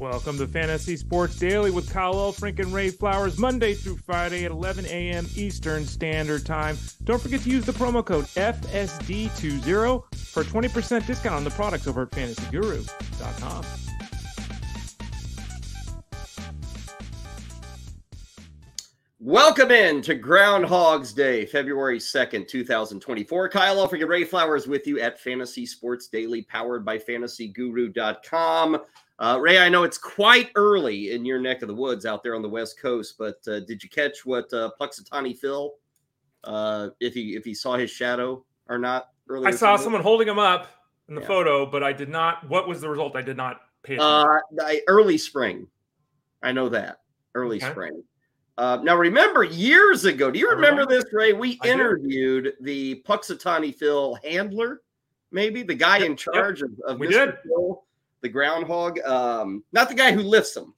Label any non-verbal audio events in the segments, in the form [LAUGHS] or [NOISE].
Welcome to Fantasy Sports Daily with Kyle Elfrink and Ray Flowers, Monday through Friday at 11 a.m. Eastern Standard Time. Don't forget to use the promo code FSD20 for a 20% discount on the products over at fantasyguru.com. Welcome in to Groundhog's Day, February 2nd, 2024. Kyle Elfrink and Ray Flowers with you at Fantasy Sports Daily, powered by fantasyguru.com. Uh, Ray, I know it's quite early in your neck of the woods out there on the West Coast, but uh, did you catch what uh, Phil, uh, if he if he saw his shadow or not? Earlier I saw someone holding him up in the yeah. photo, but I did not. What was the result? I did not pay attention. Uh, early spring. I know that early okay. spring. Uh, now, remember years ago, do you remember this, Ray? We I interviewed do. the Punxsutawney Phil handler, maybe the guy yep. in charge yep. of, of we Mr. did. Phil, the groundhog. Um, not the guy who lifts them,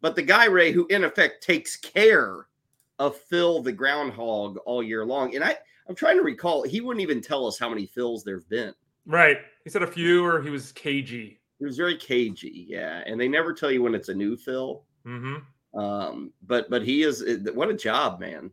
but the guy, Ray, who in effect takes care of Phil the groundhog all year long. And I, I'm trying to recall, he wouldn't even tell us how many Phils there've been. Right. He said a few, or he was cagey. He was very cagey, yeah. And they never tell you when it's a new Phil. Mm-hmm. Um, but but he is what a job, man.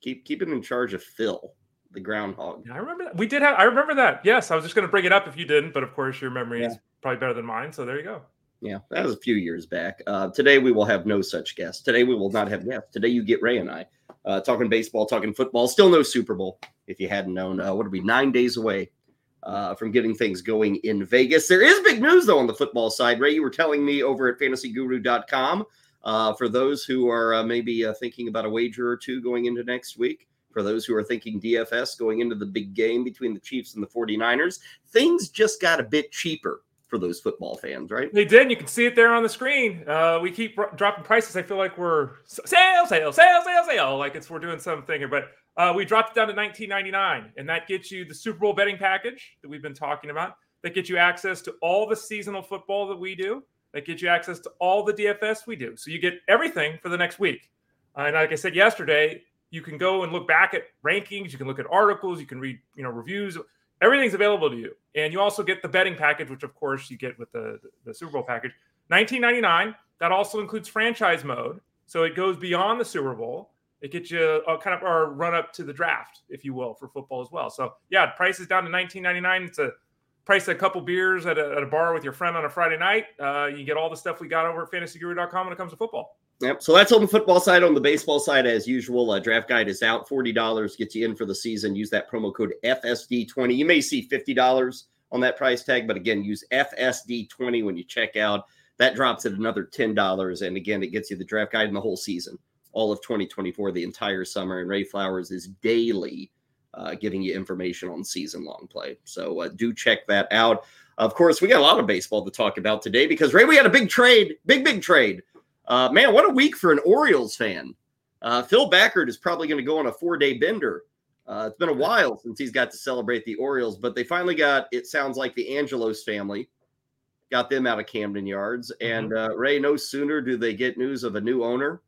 Keep keep him in charge of Phil, the groundhog. I remember that. We did have I remember that. Yes, I was just gonna bring it up if you didn't, but of course your memory yeah. is probably better than mine. So there you go. Yeah, that was a few years back. Uh, today we will have no such guests. Today we will not have guests. Today you get Ray and I uh, talking baseball, talking football. Still no Super Bowl, if you hadn't known. Uh, what are we nine days away uh, from getting things going in Vegas? There is big news though on the football side. Ray, you were telling me over at FantasyGuru.com uh, for those who are uh, maybe uh, thinking about a wager or two going into next week, for those who are thinking DFS going into the big game between the Chiefs and the 49ers, things just got a bit cheaper for those football fans, right? They did. You can see it there on the screen. Uh, we keep dropping prices. I feel like we're sale, sale, sale, sale, sale, like it's we're doing something here. But uh, we dropped it down to 19.99, and that gets you the Super Bowl betting package that we've been talking about. That gets you access to all the seasonal football that we do that gets you access to all the DFS we do. So you get everything for the next week. Uh, and like I said yesterday, you can go and look back at rankings, you can look at articles, you can read, you know, reviews. Everything's available to you. And you also get the betting package, which of course you get with the, the Super Bowl package. 1999. That also includes franchise mode. So it goes beyond the Super Bowl. It gets you a, kind of our run up to the draft, if you will, for football as well. So yeah, price is down to 19.99. It's a price a couple beers at a, at a, bar with your friend on a Friday night. Uh, you get all the stuff we got over at fantasyguru.com when it comes to football. Yep. So that's on the football side. On the baseball side, as usual, uh, draft guide is out. $40 gets you in for the season. Use that promo code FSD20. You may see $50 on that price tag, but again, use FSD20 when you check out. That drops at another $10. And again, it gets you the draft guide in the whole season, all of 2024, the entire summer. And Ray Flowers is daily uh, giving you information on season long play. So uh, do check that out. Of course, we got a lot of baseball to talk about today because Ray, we had a big trade, big big trade. Uh, man, what a week for an Orioles fan. Uh, Phil Backert is probably going to go on a four day bender. Uh, it's been a while since he's got to celebrate the Orioles, but they finally got. It sounds like the Angelos family got them out of Camden Yards. Mm-hmm. And uh, Ray, no sooner do they get news of a new owner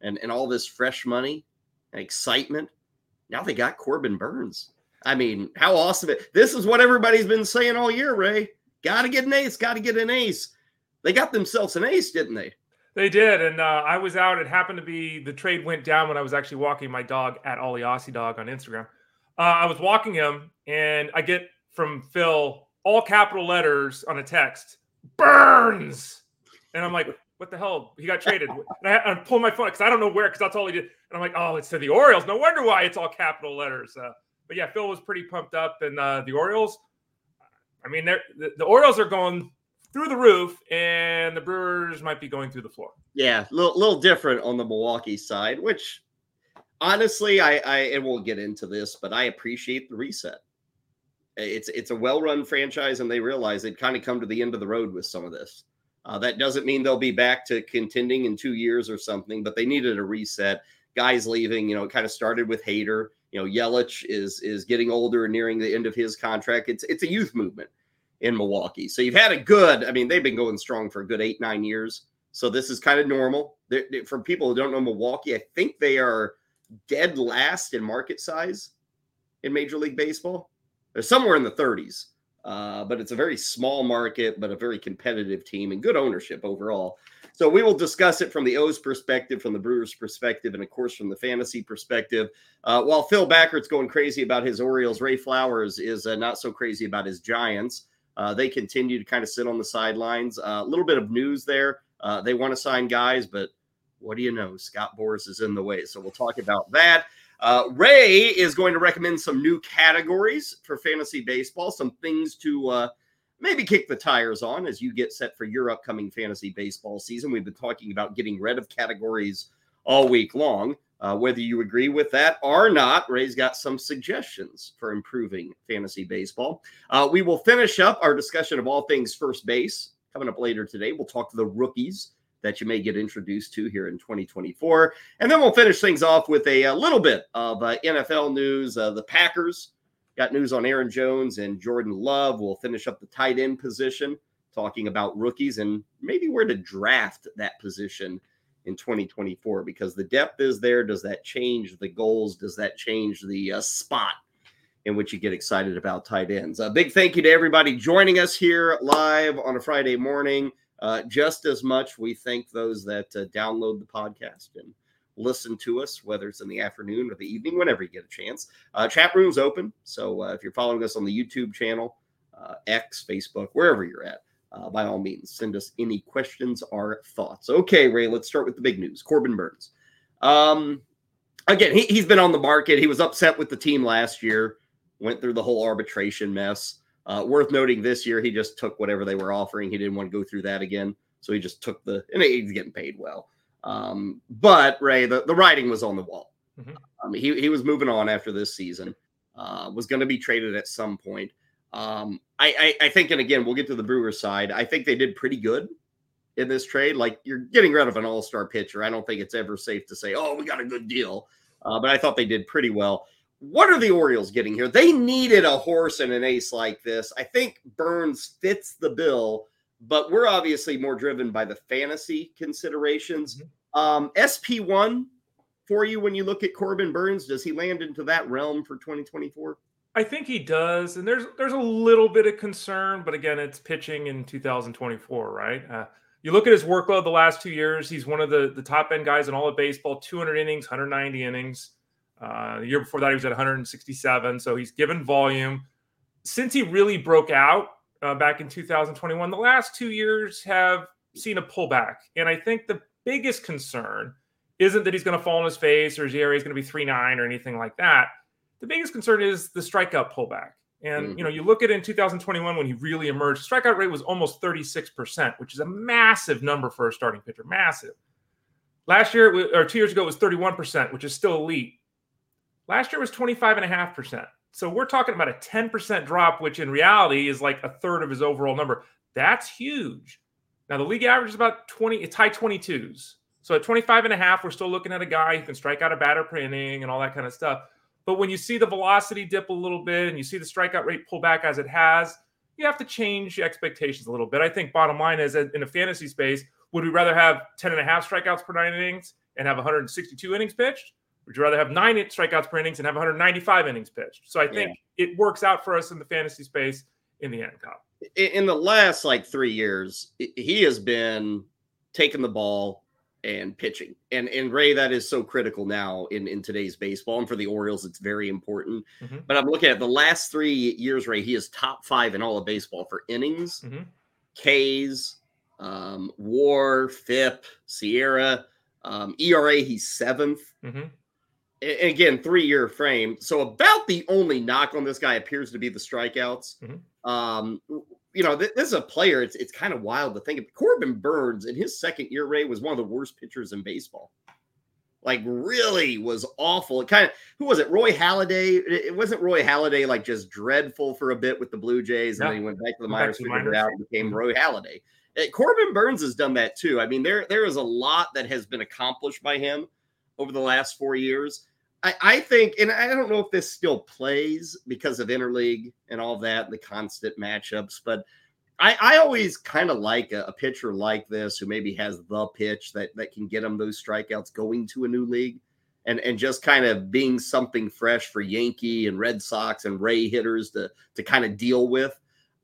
and and all this fresh money and excitement now they got Corbin Burnes. I mean, how awesome it! This is what everybody's been saying all year, Ray. Got to get an ace. Got to get an ace. They got themselves an ace, didn't they? They did, and uh, I was out. It happened to be the trade went down when I was actually walking my dog at Ollie Aussie Dog on Instagram. Uh, I was walking him, and I get from Phil all capital letters on a text, Burnes, and I'm like, what the hell? He got traded. And I, I pull my phone because I don't know where because that's all he did. And I'm like, oh, it's to the Orioles. No wonder why it's all capital letters. Uh, but yeah, Phil was pretty pumped up, and uh, the Orioles. I mean, the, the Orioles are going through the roof, and the Brewers might be going through the floor. Yeah, a little, little different on the Milwaukee side, which honestly, I, I and we'll get into this, but I appreciate the reset. It's it's a well-run franchise, and they realize they'd kind of come to the end of the road with some of this. Uh, that doesn't mean they'll be back to contending in two years or something, but they needed a reset. Guys leaving, you know, it kind of started with Hader. You know, Yelich is is getting older and nearing the end of his contract. It's it's a youth movement in Milwaukee. So you've had a good. I mean, they've been going strong for a good eight nine years. So this is kind of normal. They're, for people who don't know Milwaukee, I think they are dead last in market size in Major League Baseball. They're somewhere in the 30s uh, but it's a very small market, but a very competitive team and good ownership overall. So we will discuss it from the O's perspective, from the Brewers' perspective, and of course from the fantasy perspective. Uh, while Phil Backert's going crazy about his Orioles, Ray Flowers is uh, not so crazy about his Giants. Uh, they continue to kind of sit on the sidelines. A little bit of news there. Uh, they want to sign guys, but what do you know? Scott Boras is in the way. So we'll talk about that. Uh, Ray is going to recommend some new categories for fantasy baseball, some things to uh, maybe kick the tires on as you get set for your upcoming fantasy baseball season. We've been talking about getting rid of categories all week long. Uh, whether you agree with that or not, Ray's got some suggestions for improving fantasy baseball. Uh, we will finish up our discussion of all things first base coming up later today. We'll talk to the rookies that you may get introduced to here in 2024. And then we'll finish things off with a, a little bit of uh, NFL news. Uh, the Packers got news on Aaron Jones and Jordan Love. We'll finish up the tight end position, talking about rookies and maybe where to draft that position in 2024 because the depth is there. Does that change the goals? Does that change the uh, spot? In which you get excited about tight ends. A big thank you to everybody joining us here live on a Friday morning. Uh, just as much, we thank those that uh, download the podcast and listen to us, whether it's in the afternoon or the evening, whenever you get a chance. Uh, chat room's open. So uh, if you're following us on the YouTube channel, uh, X, Facebook, wherever you're at, uh, by all means, send us any questions or thoughts. Okay, Ray, let's start with the big news Corbin Burnes. Um, again, he, he's been on the market. He was upset with the team last year, went through the whole arbitration mess. Uh, worth noting this year, he just took whatever they were offering. He didn't want to go through that again. So he just took the, and he's getting paid well. Um, but Ray, the, the writing was on the wall. Mm-hmm. Um, he, he was moving on after this season, uh, was going to be traded at some point. Um, I, I, I think, and again, we'll get to the Brewers side. I think they did pretty good in this trade. Like you're getting rid of an all star pitcher. I don't think it's ever safe to say, oh, we got a good deal. Uh, but I thought they did pretty well what are the Orioles getting here? They needed a horse and an ace like this. I think Burnes fits the bill, but we're obviously more driven by the fantasy considerations. Mm-hmm. Um, SP1 for you when you look at Corbin Burnes, does he land into that realm for 2024? I think he does, and there's there's a little bit of concern, but again, it's pitching in 2024, right? Uh, you look at his workload the last two years; he's one of the the top end guys in all of baseball. 200 innings, 190 innings. Uh, the year before that, he was at 167. So he's given volume. Since he really broke out uh, back in 2021, the last two years have seen a pullback. And I think the biggest concern isn't that he's going to fall on his face or his ERA is going to be 3.9 or anything like that. The biggest concern is the strikeout pullback. And mm-hmm. you know, you look at it in 2021 when he really emerged, strikeout rate was almost 36%, which is a massive number for a starting pitcher. Massive. Last year, or two years ago, it was 31%, which is still elite. Last year was 25.5%. So we're talking about a 10% drop, which in reality is like a third of his overall number. That's huge. Now the league average is about 20, it's high 22s. So at 25 and a half, we're still looking at a guy who can strike out a batter per inning and all that kind of stuff. But when you see the velocity dip a little bit and you see the strikeout rate pull back as it has, you have to change expectations a little bit. I think bottom line is in a fantasy space, would we rather have 10 and a half strikeouts per nine innings and have 162 innings pitched? Would you rather have nine strikeouts per innings and have 195 innings pitched? So I think yeah. it works out for us in the fantasy space in the end, Kyle. In the last like three years, he has been taking the ball and pitching. And and Ray, that is so critical now in, in today's baseball. And for the Orioles, it's very important. Mm-hmm. But I'm looking at the last three years, Ray, he is top five in all of baseball for innings, mm-hmm. Ks, um, WAR, FIP, SIERA, um, ERA, he's 7th mm-hmm again, three year frame. So about the only knock on this guy appears to be the strikeouts. Mm-hmm. Um, you know, this is a player. It's it's kind of wild to think of. Corbin Burnes in his second year, Ray was one of the worst pitchers in baseball. Like really was awful. It kind of who was it? Roy Halladay. It wasn't Roy Halladay like just dreadful for a bit with the Blue Jays, and no. then he went back to the minors, figured it out, and became mm-hmm. Roy Halladay. Uh, Corbin Burnes has done that too. I mean, there there is a lot that has been accomplished by him over the last four years. I, I think, and I don't know if this still plays because of interleague and all that, and the constant matchups, but I, I always kind of like a, a, pitcher like this who maybe has the pitch that that can get him those strikeouts going to a new league and and just kind of being something fresh for Yankee and Red Sox and Ray hitters to to kind of deal with.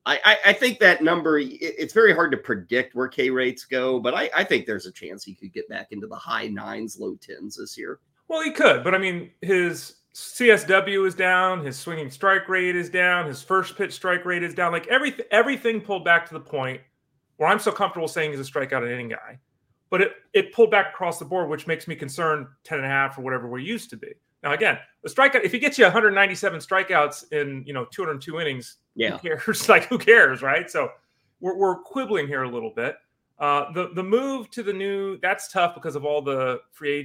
I, I, think that number, it's very hard to predict where K rates go, but I, I think there's a chance he could get back into the high nines, low tens this year. Well, he could, but I mean, his CSW is down, his swinging strike rate is down, his first pitch strike rate is down. Like everything, everything pulled back to the point where I'm so comfortable saying he's a strikeout inning guy. But it, it pulled back across the board, which makes me concerned 10 and a half or whatever we used to be. Now, again, the strikeout, if he gets you 197 strikeouts in, you know, 202 innings, yeah. who cares? [LAUGHS] like, who cares, right? So we're, we're quibbling here a little bit. Uh, the, the move to the new, that's tough because of all the free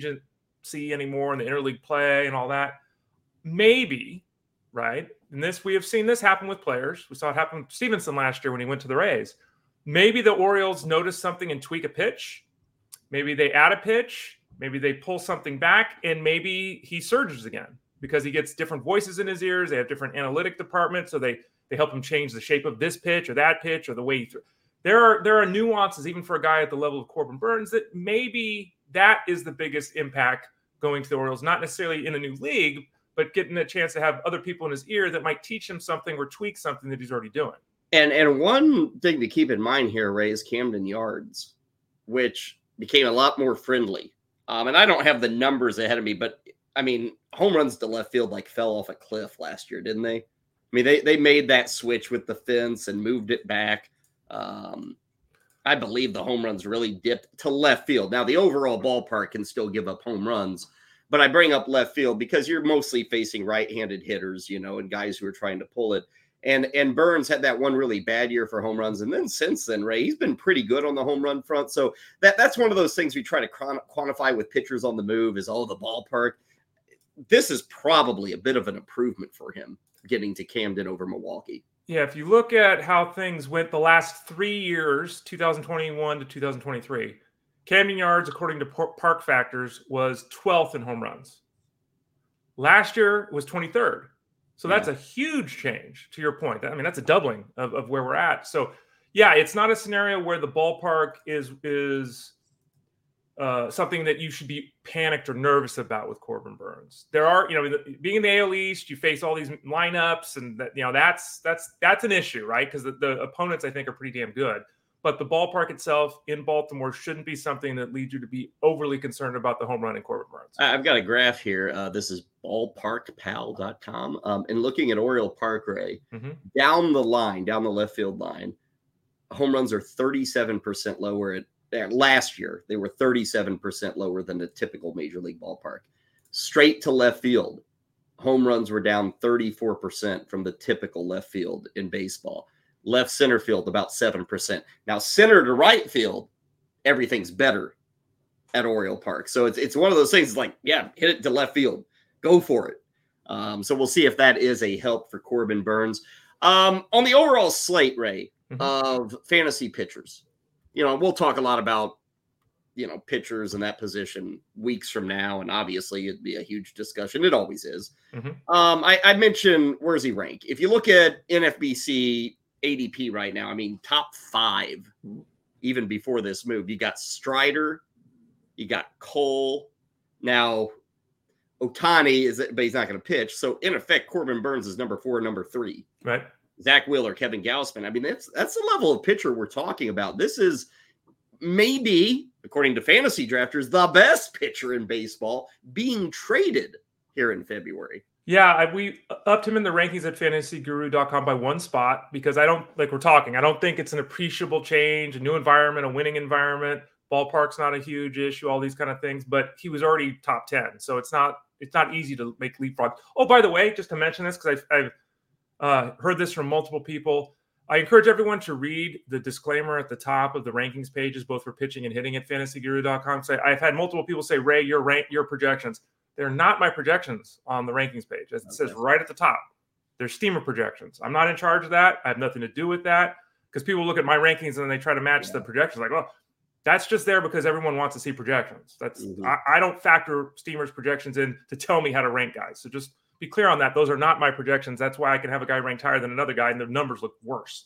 agency anymore in the interleague play and all that. Maybe, right? And this, we have seen this happen with players. We saw it happen with Stephenson last year when he went to the Rays. Maybe the Orioles notice something and tweak a pitch. Maybe they add a pitch Maybe they pull something back and maybe he surges again because he gets different voices in his ears. They have different analytic departments, so they they help him change the shape of this pitch or that pitch or the way he threw. There are there are nuances even for a guy at the level of Corbin Burnes that maybe that is the biggest impact going to the Orioles, not necessarily in a new league, but getting a chance to have other people in his ear that might teach him something or tweak something that he's already doing. And and one thing to keep in mind here, Ray, is Camden Yards, which became a lot more friendly um, and I don't have the numbers ahead of me, but I mean, home runs to left field like fell off a cliff last year, didn't they? I mean, they they made that switch with the fence and moved it back. Um, I believe the home runs really dipped to left field. Now the overall mm-hmm. ballpark can still give up home runs, but I bring up left field because you're mostly facing right-handed hitters, you know, and guys who are trying to pull it. And and Burnes had that one really bad year for home runs, and then since then, Ray, he's been pretty good on the home run front. So that that's one of those things we try to quantify with pitchers on the move is all the ballpark. This is probably a bit of an improvement for him getting to Camden over Milwaukee. Yeah, if you look at how things went the last three years, 2021 to 2023, Camden Yards, according to Park Factors, was 12th in home runs. Last year was 23rd. So that's yeah. a huge change to your point. I mean, that's a doubling of, of where we're at. So yeah, it's not a scenario where the ballpark is is uh, something that you should be panicked or nervous about with Corbin Burnes. There are, you know, being in the AL East, you face all these lineups, and that you know that's that's that's an issue, right? Because the, the opponents I think are pretty damn good but the ballpark itself in Baltimore shouldn't be something that leads you to be overly concerned about the home run in Corbin Burnes. I've got a graph here. Uh, this is ballparkpal.com. Um, and looking at Oriole Park Ray, mm-hmm. down the line, down the left field line, home runs are 37% lower at, at last year. They were 37% lower than the typical major league ballpark. Straight to left field, home runs were down 34% from the typical left field in baseball left center field about 7%. Now, center to right field, everything's better at Oriole Park. So it's it's one of those things like, yeah, hit it to left field. Go for it. Um, so we'll see if that is a help for Corbin Burnes Um, on the overall slate, Ray, mm-hmm. of fantasy pitchers, you know, we'll talk a lot about you know pitchers in that position weeks from now, and obviously it'd be a huge discussion. It always is. Mm-hmm. Um, I, I mentioned where's he rank? If you look at NFBC ADP right now. I mean, top five, even before this move. You got Strider, you got Cole. Now, Ohtani is, it, but he's not going to pitch. So in effect, Corbin Burnes is number four, number three. Right. Zack Wheeler, Kevin Gausman. I mean, that's that's the level of pitcher we're talking about. This is maybe, according to fantasy drafters, the best pitcher in baseball being traded here in February. Yeah, I, we upped him in the rankings at fantasyguru.com by one spot because I don't like we're talking. I don't think it's an appreciable change, a new environment, a winning environment. Ballpark's not a huge issue, all these kind of things, but he was already top 10. So it's not it's not easy to make leapfrog. Oh, by the way, just to mention this because I've, I've uh, heard this from multiple people. I encourage everyone to read the disclaimer at the top of the rankings pages, both for pitching and hitting at fantasyguru.com. So I've had multiple people say, Ray, your rank, your projections. They're not my projections on the rankings page. As it okay. says right at the top, they're steamer projections. I'm not in charge of that. I have nothing to do with that because people look at my rankings and then they try to match yeah. the projections. Like, well, that's just there because everyone wants to see projections. That's mm-hmm. I, I, don't factor steamers projections in to tell me how to rank guys. So just be clear on that. Those are not my projections. That's why I can have a guy ranked higher than another guy and the numbers look worse.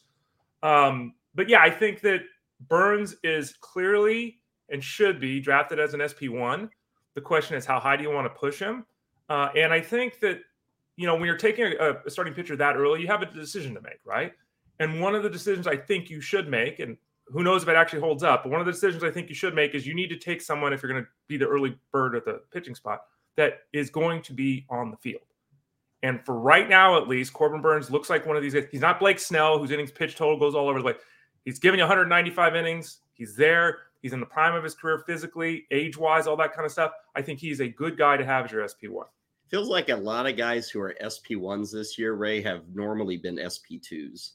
Um, but yeah, I think that Burnes is clearly and should be drafted as an SP1. The question is, how high do you want to push him? Uh, and I think that, you know, when you're taking a, a starting pitcher that early, you have a decision to make, right? And one of the decisions I think you should make, and who knows if it actually holds up, but one of the decisions I think you should make is you need to take someone if you're going to be the early bird at the pitching spot that is going to be on the field. And for right now, at least, Corbin Burnes looks like one of these. guys. He's not Blake Snell, whose innings pitch total goes all over the place. He's giving you 195 innings. He's there. He's in the prime of his career physically, age wise, all that kind of stuff. I think he's a good guy to have as your SP1. Feels like a lot of guys who are SP1s this year, Ray, have normally been SP2s.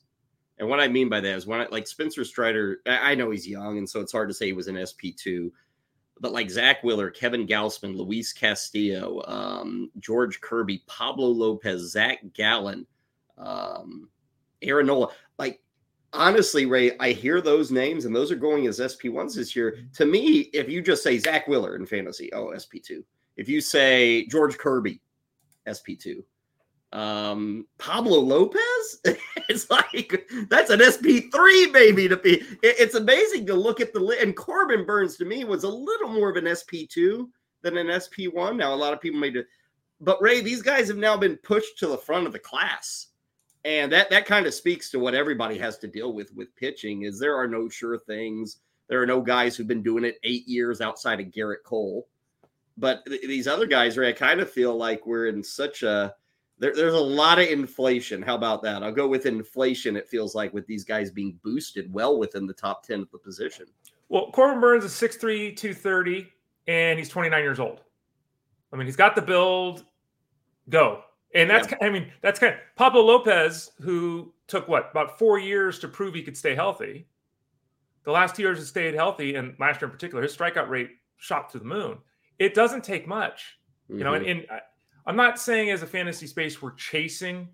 And what I mean by that is when I like Spencer Strider, I know he's young, and so it's hard to say he was an SP2 but like Zack Wheeler, Kevin Gausman, Luis Castillo, um, George Kirby, Pablo Lopez, Zac Gallen, um, Aaron Nola, like honestly, Ray, I hear those names and those are going as SP1s this year. To me, if you just say Zack Wheeler in fantasy, oh, SP2. If you say George Kirby, SP2 um Pablo Lopez. [LAUGHS] it's like that's an SP3 baby to be. It, it's amazing to look at the and Corbin Burnes to me was a little more of an SP2 than an SP1. Now a lot of people may do, but Ray, these guys have now been pushed to the front of the class. And that that kind of speaks to what everybody has to deal with with pitching is there are no sure things. There are no guys who've been doing it 8 years outside of Gerrit Cole. But th- these other guys, Ray, I kind of feel like we're in such a there, there's a lot of inflation. How about that? I'll go with inflation. It feels like with these guys being boosted well within the top 10 of the position. Well, Corbin Burnes is 6'3, 230, and he's 29 years old. I mean, he's got the build. Go. And that's, yeah. I mean, that's kind of Pablo Lopez, who took what, about four years to prove he could stay healthy. The last two years, he stayed healthy, and last year in particular, his strikeout rate shot to the moon. It doesn't take much, you know, and, mm-hmm. and uh, I'm not saying as a fantasy space we're chasing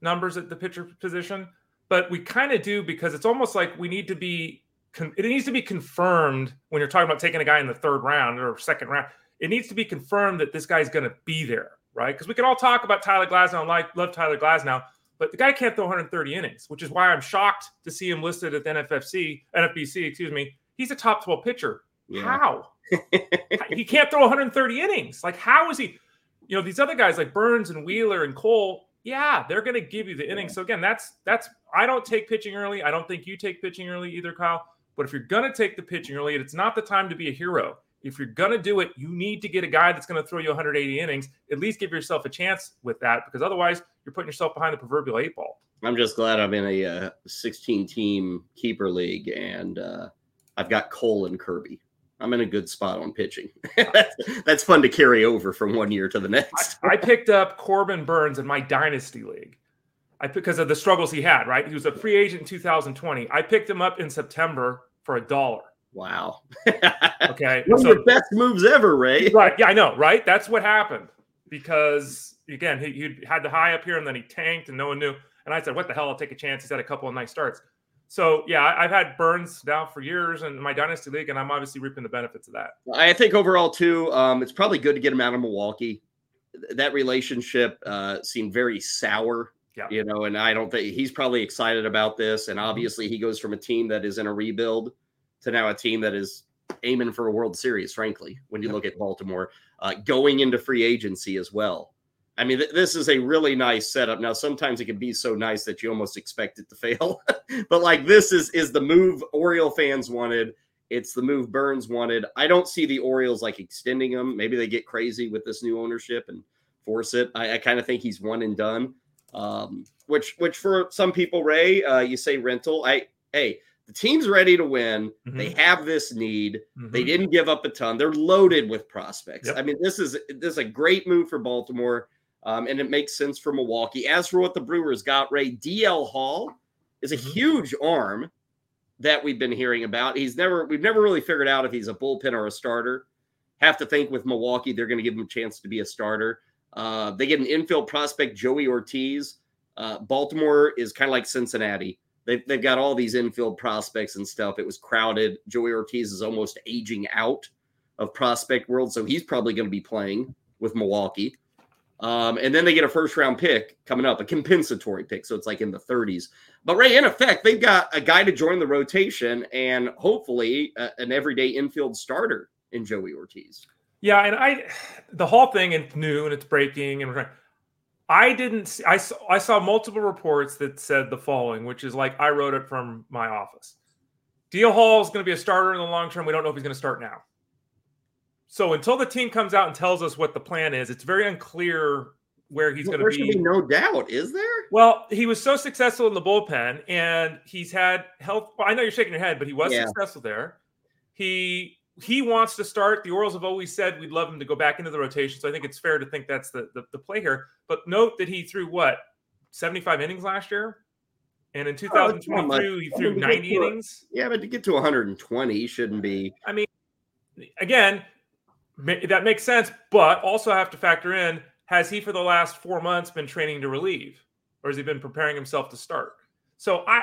numbers at the pitcher position, but we kind of do because it's almost like we need to be it needs to be confirmed when you're talking about taking a guy in the third round or second round. It needs to be confirmed that this guy's going to be there, right? Because we can all talk about Tyler Glasnow and like love Tyler Glasnow, but the guy can't throw 130 innings, which is why I'm shocked to see him listed at the NFFC, NFBC, excuse me. He's a top 12 pitcher. Yeah. How? [LAUGHS] he can't throw 130 innings. Like, how is he? You know, these other guys like Burnes and Wheeler and Cole, yeah, they're going to give you the innings. So again, that's that's I don't take pitching early. I don't think you take pitching early either, Kyle. But if you're going to take the pitching early, it's not the time to be a hero. If you're going to do it, you need to get a guy that's going to throw you 180 innings. At least give yourself a chance with that, because otherwise, you're putting yourself behind the proverbial eight ball. I'm just glad I'm in a uh, 16 team keeper league, and uh, I've got Cole and Kirby. I'm in a good spot on pitching. [LAUGHS] Uh, that's, fun to carry over from one year to the next. I, I, picked up Corbin Burnes in my dynasty league. I because of the struggles he had. Right, he was a free agent in 2020. I picked him up in September for a dollar. Wow. [LAUGHS] okay. One so, of the best moves ever, Ray. Right. Yeah, I know. Right. That's what happened because again he, he had the high up here and then he tanked and no one knew. And I said, "What the hell? I'll take a chance." He's had a couple of nice starts. So yeah, I've had Burnes now for years in my dynasty league, and I'm obviously reaping the benefits of that. I think overall too, um, it's probably good to get him out of Milwaukee. That relationship uh, seemed very sour, yeah. you know, and I don't think he's probably excited about this. And mm-hmm. obviously, he goes from a team that is in a rebuild to now a team that is aiming for a World Series. Frankly, when you look at Baltimore, uh, going into free agency as well. I mean, th- this is a really nice setup. Now, sometimes it can be so nice that you almost expect it to fail, [LAUGHS] but like this is is the move Oriole fans wanted. It's the move Burnes wanted. I don't see the Orioles like extending him. Maybe they get crazy with this new ownership and force it. I, I kind of think he's one and done. Um, which which for some people, Ray, uh, you say rental. I hey, the team's ready to win. Mm-hmm. They have this need. Mm-hmm. They didn't give up a ton. They're loaded with prospects. Yep. I mean, this is this is a great move for Baltimore. Um, and it makes sense for Milwaukee. As for what the Brewers got, Ray DL Hall is a mm-hmm. huge arm that we've been hearing about. He's never we've never really figured out if he's a bullpen or a starter. Have to think with Milwaukee, they're going to give him a chance to be a starter. Uh, they get an infield prospect, Joey Ortiz. Uh, Baltimore is kind of like Cincinnati. They've, they've got all these infield prospects and stuff. It was crowded. Joey Ortiz is almost aging out of prospect world, so he's probably going to be playing with Milwaukee. Um, and then they get a first round pick coming up, a compensatory pick. So it's like in the 30s. But Ray, in effect, they've got a guy to join the rotation and hopefully a, an everyday infield starter in Joey Ortiz. Yeah. And I, the whole thing it's new and it's breaking and we're. I didn't. See, I saw, I saw multiple reports that said the following, which is like I wrote it from my office. DL Hall is going to be a starter in the long term. We don't know if he's going to start now. So until the team comes out and tells us what the plan is, it's very unclear where he's well, going to be. be. No doubt, is there? Well, he was so successful in the bullpen, and he's had health. Well, I know you're shaking your head, but he was yeah. successful there. He he wants to start. The Orioles have always said we'd love him to go back into the rotation. So I think it's fair to think that's the, the, the play here. But note that he threw what 75 innings last year, and in 2022 oh, he threw 90 innings. A, yeah, but to get to 120 shouldn't be. I mean, again, that makes sense, but also have to factor in: has he for the last four months been training to relieve, or has he been preparing himself to start? So I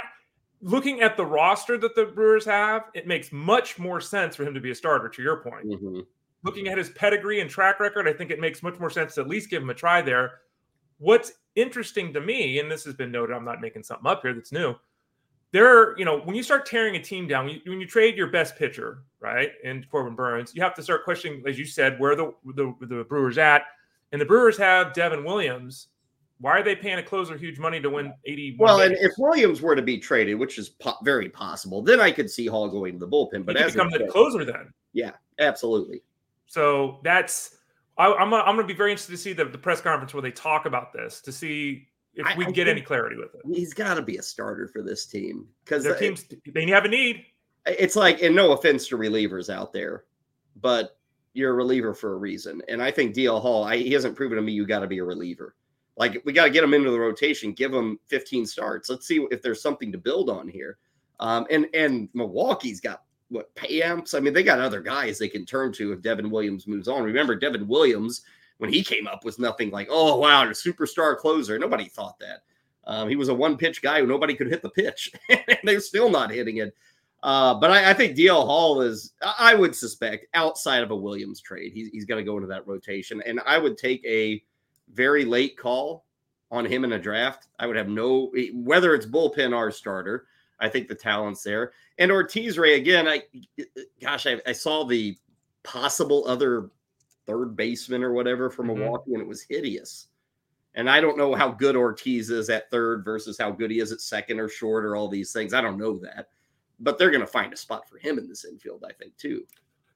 looking at the roster that the Brewers have, it makes much more sense for him to be a starter, to your point. Mm-hmm. Looking at his pedigree and track record, I think it makes much more sense to at least give him a try there. What's interesting to me, and this has been noted, I'm not making something up here that's new. There, are, you know, when you start tearing a team down, when you, when you trade your best pitcher, right, and Corbin Burnes, you have to start questioning, as you said, where the, the the Brewers at, and the Brewers have Devin Williams, why are they paying a closer huge money to win 80? Well, games? and if Williams were to be traded, which is po- very possible, then I could see Hall going to the bullpen. But he as become the closer then. Yeah, absolutely. So that's I, am gonna, I'm going to be very interested to see the, the press conference where they talk about this to see if I, we I get any clarity with it. He's got to be a starter for this team because their teams they have a need. It's like, and no offense to relievers out there, but you're a reliever for a reason. And I think DL Hall, I, he hasn't proven to me you got to be a reliever. Like we got to get him into the rotation, give him 15 starts. Let's see if there's something to build on here. Um, and and Milwaukee's got what Payamps. I mean, they got other guys they can turn to if Devin Williams moves on. Remember, Devin Williams when he came up was nothing like, oh wow, a superstar closer. Nobody thought that. Um, he was a one pitch guy who nobody could hit the pitch, [LAUGHS] and they're still not hitting it. Uh, but I, I, think DL Hall is, I would suspect, outside of a Williams trade, he's, he's going to go into that rotation. And I would take a very late call on him in a draft. I would have no whether it's bullpen or starter. I think the talent's there. And Ortiz Ray again. I gosh, I, I saw the possible other third baseman or whatever from mm-hmm. Milwaukee, and it was hideous. And I don't know how good Ortiz is at third versus how good he is at second or short or all these things. I don't know that, but they're going to find a spot for him in this infield, I think, too.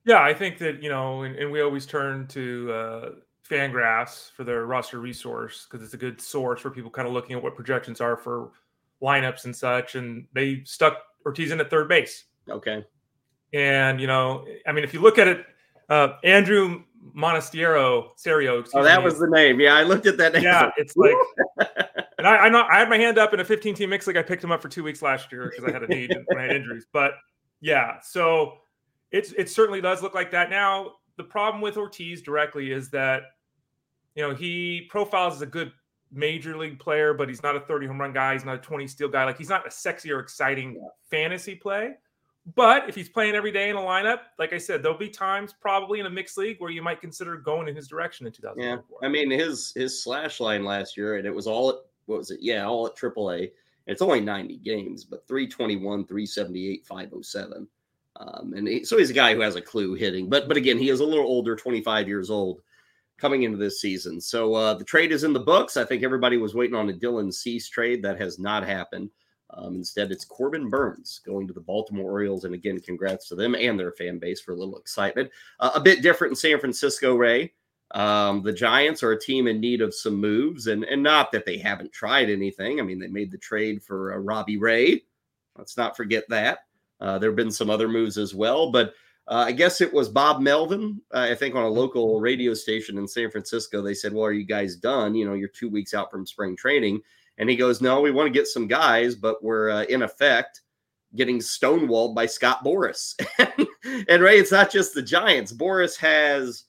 Yeah, I think that you know, and, and we always turn to uh, Fangraphs for their roster resource because it's a good source for people kind of looking at what projections are for lineups and such. And they stuck Ortiz in at third base. Okay. And you know, I mean, if you look at it, uh, Andruw Monasterio, Serio. Oh, that me. was the name. Yeah, I looked at that name. Yeah, [LAUGHS] it's like, and I, I know I had my hand up in a 15 team mix like I picked him up for two weeks last year because I had a need when I had injuries. But yeah, so it's it certainly does look like that. Now the problem with Ortiz directly is that you know, he profiles as a good major league player, but he's not a 30 home run guy. He's not a 20 steal guy. Like he's not a sexy or exciting yeah. fantasy play. But if he's playing every day in a lineup, like I said, there'll be times probably in a mixed league where you might consider going in his direction in 2024. Yeah, I mean his his slash line last year, and it was all at what was it? Yeah, all at AAA. It's only 90 games, but 321, 378, 507. Um, and he, so he's a guy who has a clue hitting, but but again, he is a little older, 25 years old coming into this season. So uh, the trade is in the books. I think everybody was waiting on a Dylan Cease trade. That has not happened. Um, instead, it's Corbin Burnes going to the Baltimore Orioles. And again, congrats to them and their fan base for a little excitement. Uh, a bit different in San Francisco, Ray. Um, the Giants are a team in need of some moves, and, and not that they haven't tried anything. I mean, they made the trade for uh, Robbie Ray. Let's not forget that. Uh, there have been some other moves as well, but uh, I guess it was Bob Melvin, uh, I think, on a local radio station in San Francisco. They said, Well, are you guys done? You know, you're two weeks out from spring training. And he goes, No, we want to get some guys, but we're uh, in effect getting stonewalled by Scott Boras. [LAUGHS] and Ray, it's not just the Giants. Boras has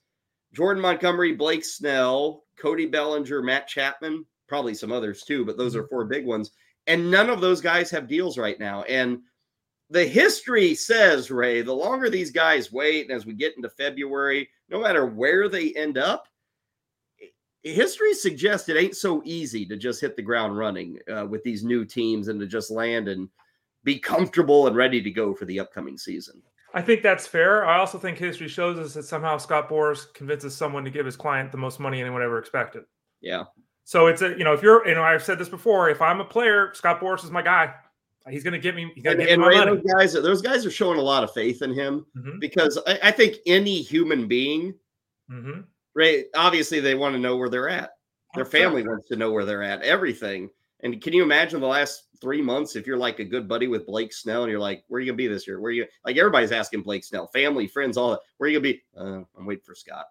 Jordan Montgomery, Blake Snell, Cody Bellinger, Matt Chapman, probably some others too, but those are mm-hmm. four big ones. And none of those guys have deals right now. And the history says, Ray, the longer these guys wait, and as we get into February, no matter where they end up, history suggests it ain't so easy to just hit the ground running uh, with these new teams and to just land and be comfortable and ready to go for the upcoming season. I think that's fair. I also think history shows us that somehow Scott Boras convinces someone to give his client the most money anyone ever expected. Yeah. So it's a you know if you're you know I've said this before. If I'm a player, Scott Boras is my guy. He's going to get me. He's going to get and my Ray, money. those guys, those guys are showing a lot of faith in him Mhm, because I, I think any human being, mhm. Ray, obviously they want to know where they're at. Their family wants to know where they're at. Everything. And can you imagine the last three months if you're like a good buddy with Blake Snell and you're like, where are you gonna be this year? Where are you like everybody's asking Blake Snell, family, friends, all that. Where are you gonna be? Uh, I'm waiting for Scott.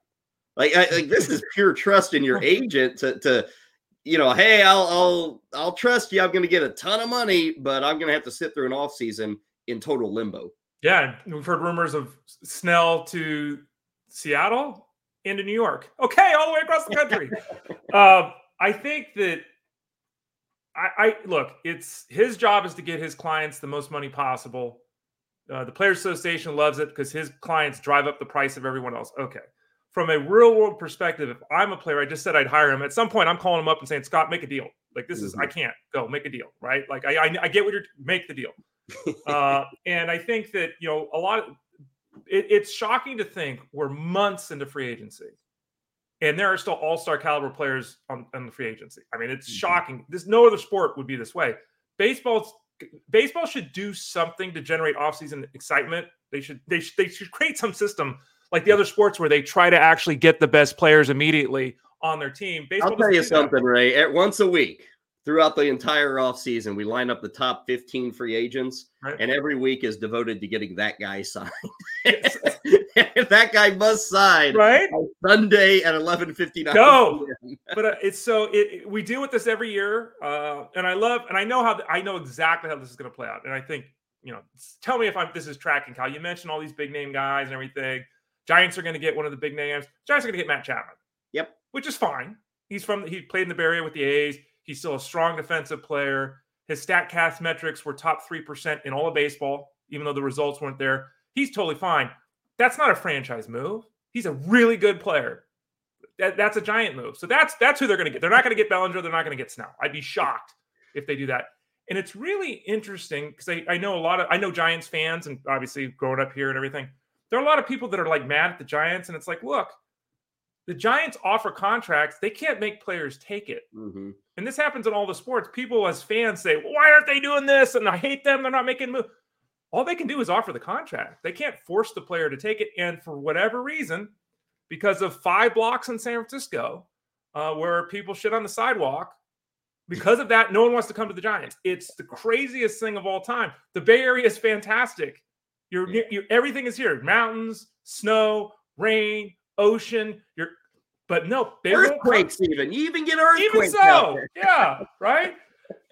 Like, I, like this is pure trust in your [LAUGHS] agent to to you know, hey, I'll I'll I'll trust you. I'm gonna get a ton of money, but I'm gonna have to sit through an off season in total limbo. Yeah, we've heard rumors of Snell to Seattle into New York. Okay, all the way across the country. uh, [LAUGHS] I think that I, I look. It's his job is to get his clients the most money possible. Uh, the Players Association loves it because his clients drive up the price of everyone else. Okay. From a real world perspective, if I'm a player, I just said I'd hire him. At some point, I'm calling him up and saying, "Scott, make a deal. Like this is, I can't go make a deal, right? Like I, I, I get what you're make the deal." [LAUGHS] uh, and I think that you know a lot of it, it's shocking to think we're months into free agency, and there are still all star caliber players on, on the free agency. I mean, it's Mhm. shocking. This no other sport would be this way. Baseball's baseball should do something to generate offseason excitement. They should they should, they should create some system like the other sports where they try to actually get the best players immediately on their team. Baseball I'll tell you do that. something, Ray. At once a week throughout the entire offseason, we line up the top 15 free agents, Right. and every week is devoted to getting that guy signed. [LAUGHS] Yes. that guy must sign right? on Sunday at 11:59. Go. [LAUGHS] but uh, it's so it, it- we deal with this every year uh and i love and i know how i know exactly how this is going to play out and i think you know tell me if i'm this is tracking kyle you mentioned all these big name guys and everything giants are going to get one of the big names giants are going to get matt chapman Yep. which is fine he's from he played in the bay area with the a's he's still a strong defensive player his stat cast metrics were top 3% in all of baseball even though the results weren't there he's totally fine that's not a franchise move he's a really good player that, that's a giant move. So that's that's who they're going to get. They're not going to get Bellinger. They're not going to get Snell. I'd be shocked if they do that. And it's really interesting because I, I know a lot of I know Giants fans and obviously growing up here and everything. There are a lot of people that are like mad at the Giants, and it's like, look, the Giants offer contracts. They can't make players take it. Mhm. And this happens in all the sports. People as fans say, well, why aren't they doing this? And I hate them. They're not making move. All they can do is offer the contract. They can't force the player to take it. And for whatever reason, because of five blocks in San Francisco, uh, where people shit on the sidewalk, because of that, no one wants to come to the Giants. It's the craziest thing of all time. The Bay Area is fantastic. You're, Yeah. you everything is here: mountains, snow, rain, ocean. You're, but no, they won't come- Earthquakes, even. You even get earthquakes. even so, yeah, right.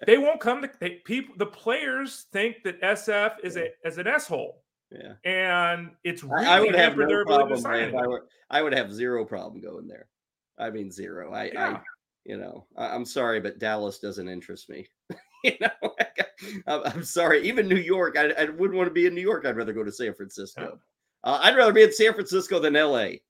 They won't come to they, people. The players think that SF is a as an s hole, Yeah. and it's really I, I would have no problem. I, were, I would have zero problem going there. I mean, zero. I, I you know, I, I'm sorry, but Dallas doesn't interest me. [LAUGHS] you know, I'm, I'm sorry. Even New York, I, I wouldn't want to be in New York. I'd rather go to San Francisco. Uh, I'd rather be in San Francisco than L.A.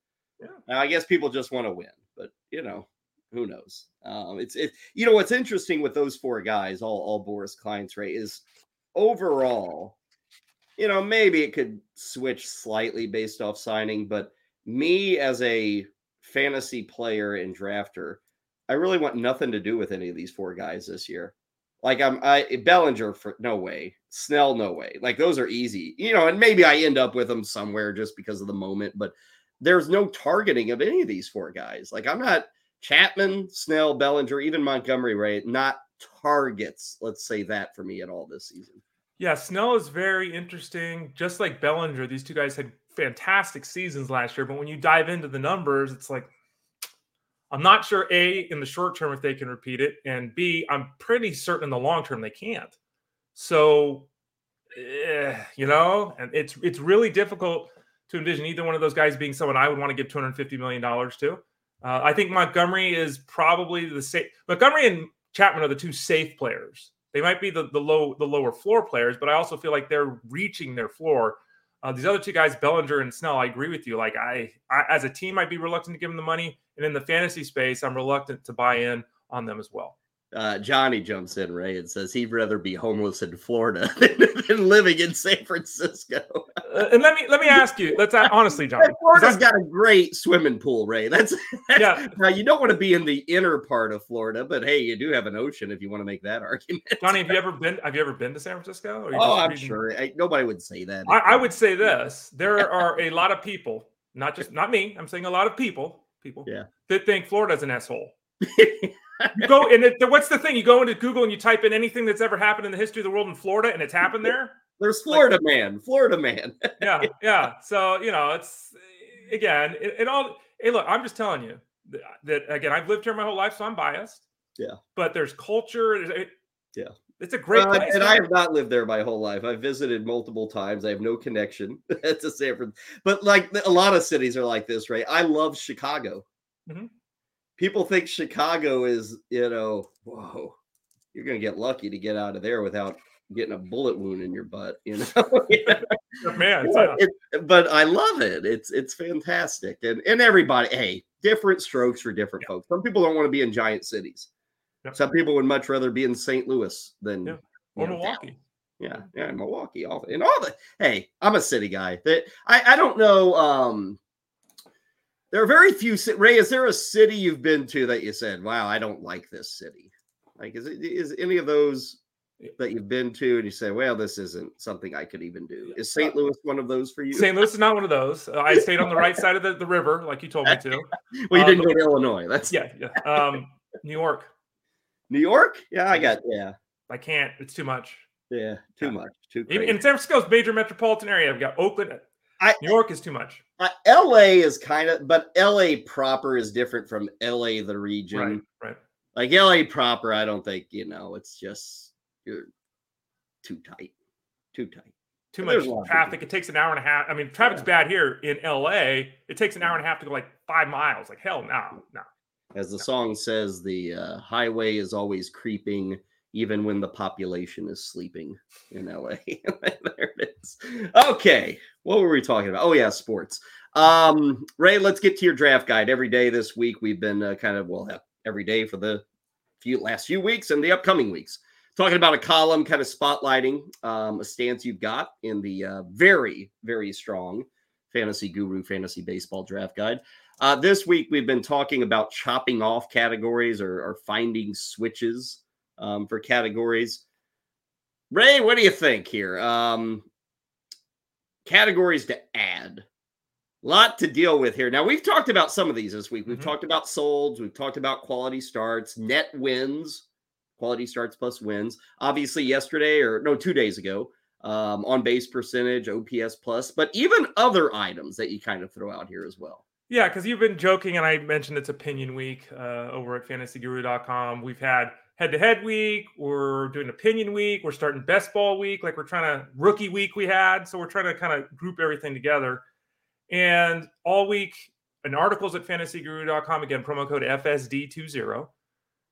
Yeah. Now, I guess people just want to win, but you know, who knows? Um, it's it. You know what's interesting with those four guys, all all Boras clients, Ray, is overall, you know, maybe it could switch slightly based off signing, but me as a fantasy player and drafter, I really want nothing to do with any of these four guys this year. Like I'm I Bellinger for no way. Snell, no way. Like those are easy. You know, and maybe I end up with them somewhere just because of the moment, but there's no targeting of any of these four guys. Like I'm not Chapman, Snell, Bellinger, even Montgomery Ray, not targets. Let's say that for me at all this season. Yeah, Snell is very interesting. Just like Bellinger, these two guys had fantastic seasons last year. But when you dive into the numbers, it's like I'm not sure a in the short term if they can repeat it, and b I'm pretty certain in the long term they can't. So, eh, you know, and it's it's really difficult to envision either one of those guys being someone I would want to give 250 million dollars to. Uh, I think Montgomery is probably the safe. Montgomery and Chapman are the two safe players. They might be the the low the lower floor players, but I also feel like they're reaching their floor. Uh, these other two guys, Bellinger and Snell, I agree with you. Like I, I, as a team, I'd be reluctant to give them the money, and in the fantasy space, I'm reluctant to buy in on them as well. Uh, Johnny jumps in, Ray, and says he'd rather be homeless in Florida [LAUGHS] than, than living in San Francisco. Uh, and let me let me ask you. Let's uh, honestly, Johnny. Florida's got a great swimming pool, Ray. That's, that's Yeah. Now you don't want to be in the inner part of Florida, but hey, you do have an ocean if you want to make that [LAUGHS] argument. Johnny, have you ever been? Have you ever been to San Francisco? Or Oh, I'm reading- sure. I, nobody would say that. I, I would say this: there are a lot of people, not just not me. I'm saying a lot of people, people, Yeah. that think Florida's an asshole. [LAUGHS] You go and it, what's the thing? You go into Google and you type in anything that's ever happened in the history of the world in Florida, and it's happened there. There's Florida man, Florida man. [LAUGHS] Yeah, yeah. So you know, it's again, it, it all. Hey, look, I'm just telling you that, that again. I've lived here my whole life, so I'm biased. Yeah. But there's culture. there's- it- Yeah. It's a great Uh, place. and. I have not lived there my whole life. I've visited multiple times. I have no connection [LAUGHS] to San Francisco. But like a lot of cities are like this, right? I love Chicago. Mhm. People think Chicago is, you know, whoa, you're going to get lucky to get out of there without getting a bullet wound in your butt, you know? [LAUGHS] man. Yeah, it- but I love it. It's it's fantastic, and and everybody, hey, different strokes for different folks. Some people don't want to be in giant cities. Some people would much rather be in St. Louis than Yeah. you or know, Milwaukee. yeah, yeah, in Milwaukee, all and all the. Hey, I'm a city guy. That I I don't know. Um, there are very few. Ray, is there a city you've been to that you said, "Wow, I don't like this city"? Like, is it is any of those that you've been to and you say, "Well, this isn't something I could even do"? Is St. Louis one of those for you? St. Louis is not one of those. Uh, I stayed on the right side of the, the river, like you told me to. [LAUGHS] Well, you uh, didn't but- go to Illinois. That's Yeah, yeah. Um, New York. New York. Yeah, I got yeah, I can't. It's too much. yeah, too Yeah. much, too crazy. in San Francisco's major metropolitan area, I've got Oakland. I- New York is too much. Uh, L.A. is kind of, but L.A. proper is different from L.A. the region. Right, right. Like L.A. proper, I don't think you know. It's just you're too tight, too tight. Too There's much a lot of traffic. It takes an hour and a half. I mean, traffic's bad here in LA. It takes an hour and a half to go like five miles. Like hell, no, no. As the song says, the uh, highway is always creeping, even when the population is sleeping in LA. [LAUGHS] there it is. Okay, what were we talking about? Oh yeah, sports. Um, Ray, let's get to your draft guide. Every day this week, we've been uh, kind of well, every day for the few last few weeks and the upcoming weeks, talking about a column, kind of spotlighting um, a stance you've got in the uh, very, very strong fantasy guru fantasy baseball draft guide. Uh, this week, we've been talking about chopping off categories or, or finding switches um, for categories. Ray, what do you think here? Um, categories to add. Lot to deal with here. Now, we've talked about some of these this week. We've Mhm. talked about solds, we've talked about quality starts, net wins, quality starts plus wins. Obviously, yesterday or no, two days ago, um, on base percentage, OPS plus, but even other items that you kind of throw out here as well. Yeah, because you've been joking, and I mentioned it's opinion week uh, over at fantasyguru.com. We've had head to head week. We're doing opinion week. We're starting best ball week. Like we're trying to rookie week we had. So we're trying to kind of group everything together. And all week, an article's at fantasyguru.com. Again, promo code FSD20.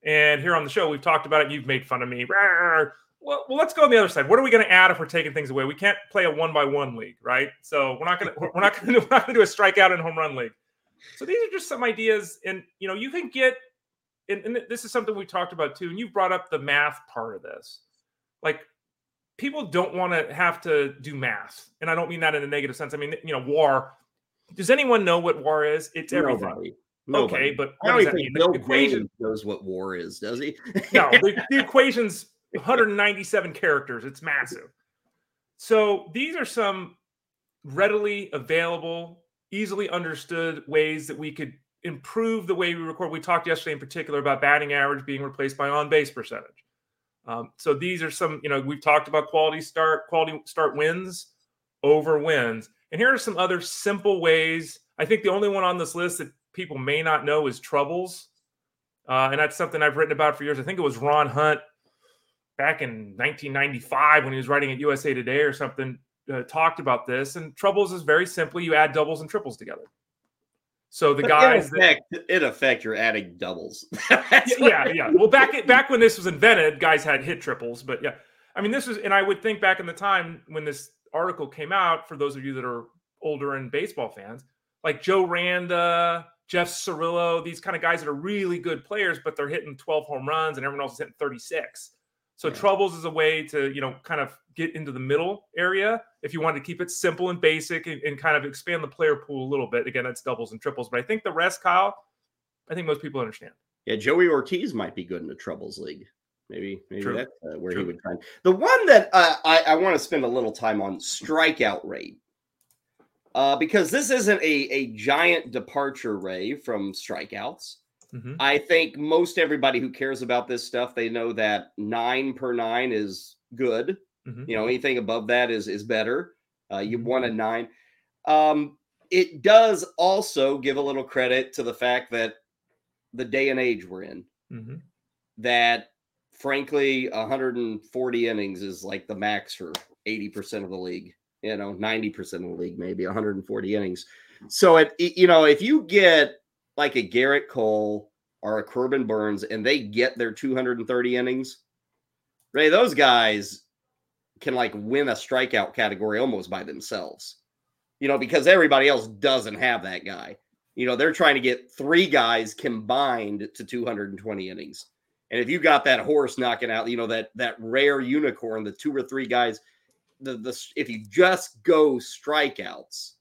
And here on the show, we've talked about it. You've made fun of me. Well, well, let's go on the other side. What are we going to add if we're taking things away? We can't play a one by one league, right? So we're not going to we're not [LAUGHS] going to we're not going to do a strikeout and home run league. So these are just some ideas, and you know, you can get, and, and this is something we talked about too. And you brought up the math part of this, like people don't want to have to do math, and I don't mean that in a negative sense. I mean, you know, WAR. Does anyone know what WAR is? It's everything. Nobody. Nobody. Okay, but I don't think? The equation. Knows what war is, does he? no, [LAUGHS] the, the equation's 197 characters. It's massive. So these are some readily available, easily understood ways that we could improve the way we record. We talked yesterday in particular about batting average being replaced by on base percentage. Um, so these are some, you know, we've talked about quality start, quality start wins over wins. And here are some other simple ways. I think the only one on this list that people may not know is troubles. Uh, and that's something I've written about for years. I think it was Ron Hunt back in 1995 when he was writing at USA Today or something, uh, talked about this. And troubles is very simply you add doubles and triples together. So the But guys, in that, effect, in effect, you're adding doubles. [LAUGHS] Yeah, yeah, yeah. Well, back back when this was invented, guys had hit triples, but yeah, I mean, this was, and I would think back in the time when this article came out, for those of you that are older and baseball fans, like Joe Randa, Jeff Cirillo, these kind of guys that are really good players, but they're hitting 12 home runs and everyone else is hitting 36. So Yeah. troubles is a way to, you know, kind of get into the middle area if you want to keep it simple and basic and, and kind of expand the player pool a little bit. Again, that's doubles and triples. But I think the rest, Kyle, I think most people understand. Yeah, Joey Ortiz might be good in the troubles league. Maybe, maybe True. that's uh, where True. he would find the one that uh, I, I want to spend a little time on strikeout rate, uh, because this isn't a a giant departure, Ray, from strikeouts. Mhm. I think most everybody who cares about this stuff, they know that nine per nine is good. Mhm. You know, anything above that is is better. Uh, you Mhm. want a nine. Um, it does also give a little credit to the fact that the day and age we're in, Mhm. that frankly, 140 innings is like the max for 80% of the league. You know, 90% of the league, maybe 140 innings. So it, it- you know, if you get like a Gerrit Cole or a Corbin Burnes and they get their 230 innings, Ray, those guys can like win a strikeout category almost by themselves. You know, because everybody else doesn't have that guy. You know, they're trying to get three guys combined to 220 innings. And if you got that horse knocking out, you know, that that rare unicorn, the two or three guys, the the if you just go strikeouts,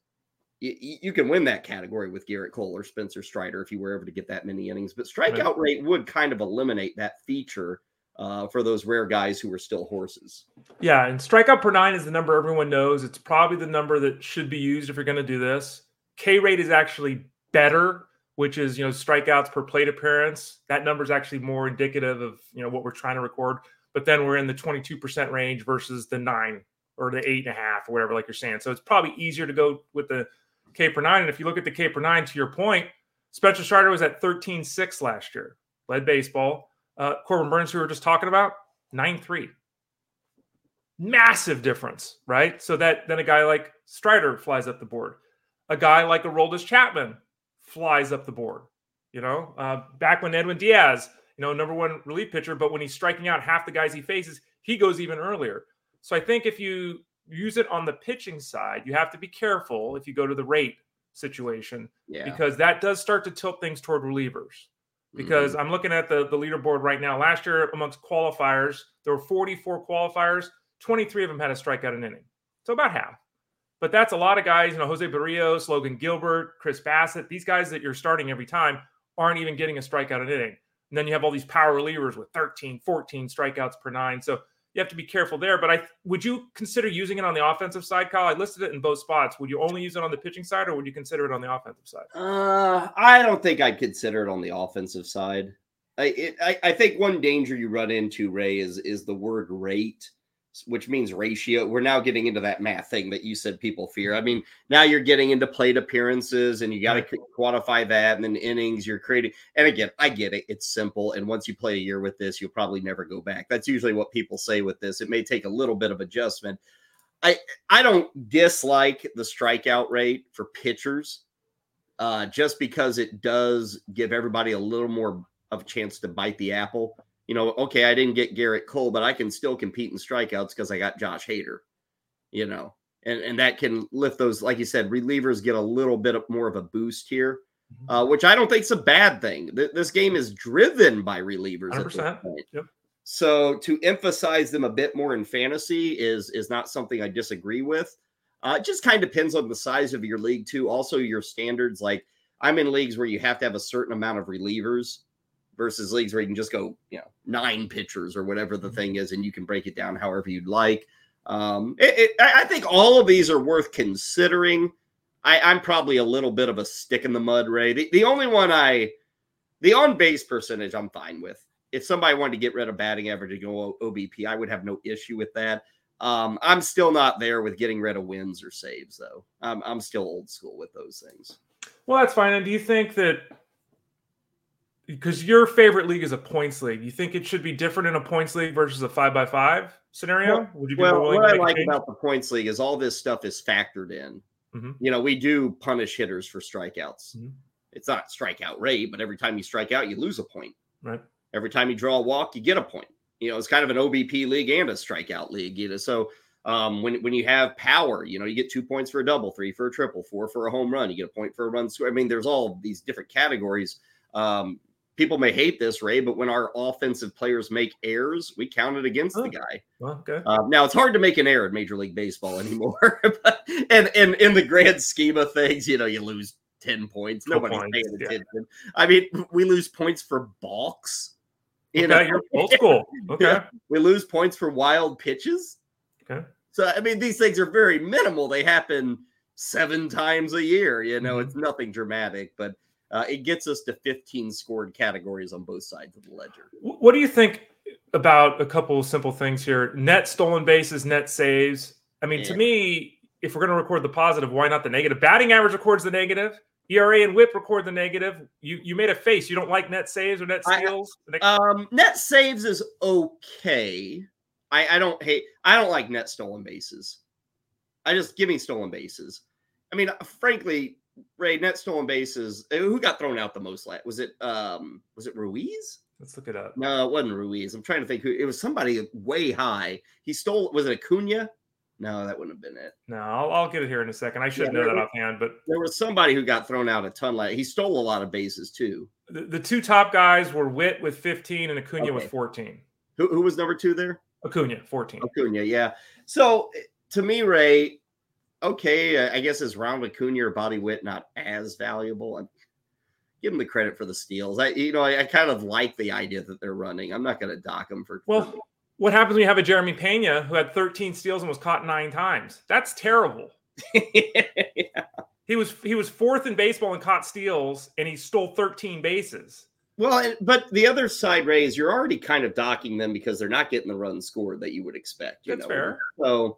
you, you can win that category with Gerrit Cole or Spencer Strider if you were ever to get that many innings. But strikeout rate would kind of eliminate that feature uh, for those rare guys who are still horses. Yeah, and strikeout per nine is the number everyone knows. It's probably the number that should be used if you're going to do this. K rate is actually better, which is you know strikeouts per plate appearance. That number is actually more indicative of you know what we're trying to record. But then we're in the 22% range versus the nine or the eight and a half or whatever, like you're saying. So it's probably easier to go with the K per nine. And if you look at the K per nine, to your point, Spencer Strider was at 13.6 last year, led baseball. Uh, Corbin Burnes, who we were just talking about, 9.3 massive difference, right? So that then a guy like Strider flies up the board, a guy like Aroldis Chapman flies up the board. You know, uh, back when Edwin Diaz, you know, number one relief pitcher, but when he's striking out half the guys he faces, he goes even earlier. So I think if you use it on the pitching side, you have to be careful if you go to the rate situation Yeah. because that does start to tilt things toward relievers because mm-hmm. I'm looking at the, the leaderboard right now. Last year, amongst qualifiers, there were 44 qualifiers. 23 of them had a strikeout an inning. So about half. But that's a lot of guys, you know, Jose Berrios, Logan Gilbert, Chris Bassitt, these guys that you're starting every time aren't even getting a strikeout an inning. And then you have all these power relievers with 13, 14 strikeouts per nine. So you have to be careful there. But I would you consider using it on the offensive side, Kyle? I listed it in both spots. Would you only use it on the pitching side or would you consider it on the offensive side? Uh, I don't think I'd consider it on the offensive side. I, it, I I think one danger you run into Ray is is the word rate, which means ratio. We're now getting into that math thing that you said people fear. I mean, now you're getting into plate appearances, and you got to quantify that, and then innings. You're creating, and again, I get it. It's simple, and once you play a year with this, you'll probably never go back. That's usually what people say with this. It may take a little bit of adjustment. I I don't dislike the strikeout rate for pitchers uh, just because it does give everybody a little more of a chance to bite the apple. You know, okay, I didn't get Gerrit Cole, but I can still compete in strikeouts because I got Josh Hader. You know, and and that can lift those, like you said, relievers get a little bit of more of a boost here, uh, which I don't think is a bad thing. Th- this game is driven by relievers. At this 100%. point. Yep. So to emphasize them a bit more in fantasy is is not something I disagree with. Uh, it just kind of depends on the size of your league too. Also, your standards. Like I'm in leagues where you have to have a certain amount of relievers versus leagues where you can just go, you know, nine pitchers or whatever the thing is, and you can break it down however you'd like. Um, it, it, I think all of these are worth considering. I, I'm probably a little bit of a stick in the mud, Ray. The, the only one I, the on base percentage, I'm fine with. If somebody wanted to get rid of batting average and go OBP, I would have no issue with that. Um, I'm still not there with getting rid of wins or saves, though. I'm, I'm still old school with those things. Well, that's fine. And do you think that because your favorite league is a points league, you think it should be different in a points league versus a five by five scenario? Well- Would you be Well, what I like change? about the points league is all this stuff is factored in. Mhm. You know, we do punish hitters for strikeouts. Mhm. It's not strikeout rate, but every time you strike out, you lose a point. right? Every time you draw a walk, you get a point. You know, it's kind of an OBP league and a strikeout league. You know, so Um, when when you have power, you know, you get two points for a double, three for a triple, four for a home run. You get a point for a run score. I mean, there's all these different categories. Um, people may hate this, Ray, but when our offensive players make errors, we count it against oh, the guy. Okay. Uh, now it's hard to make an error in Major League Baseball [LAUGHS] anymore, but and and in the grand scheme of things, you know, you lose ten points. Nobody's points, paying attention. Yeah. I mean, we lose points for balks. You okay, know, you're old school. [LAUGHS] Okay. Yeah, we lose points for wild pitches. Okay. So I mean, these things are very minimal. They happen seven times a year. You know, mm-hmm. it's nothing dramatic, but uh, it gets us to 15 scored categories on both sides of the ledger. What do you think about a couple of simple things here? Net stolen bases, net saves. I mean, yeah. to me, if we're going to record the positive, why not the negative? Batting average records the negative. ERA and WHIP record the negative. You you made a face. You don't like net saves or net steals. I, um, net saves is okay. I, I don't hate. I don't like net stolen bases. I just give me stolen bases. I mean, frankly, Ray net stolen bases. Eh, who got thrown out the most? Was it um was it Ruiz? Let's look it up. No, it wasn't Ruiz. I'm trying to think who it was. Somebody way high. He stole. Was it Acuna? No, that wouldn't have been it. No, I'll, I'll get it here in a second. I should yeah, know that offhand, but there was somebody who got thrown out a ton. Like he stole a lot of bases too. The, the two top guys were Witt with 15 and Acuna okay. with 14. Who, who was number two there? Acuna, 14. Acuna, yeah. So to me, Ray, okay, I guess is Ronald Acuna or Bobby Witt not as valuable? I'm, give them the credit for the steals. I, you know, I, I kind of like the idea that they're running. I'm not going to dock them for. Well, for, what happens when you have a Jeremy Pena who had 13 steals and was caught nine times? That's terrible. [LAUGHS] yeah. He was he was fourth in baseball and caught steals, and he stole 13 bases. Well, but the other side, Ray, is you're already kind of docking them because they're not getting the run scored that you would expect. You That's know? fair. So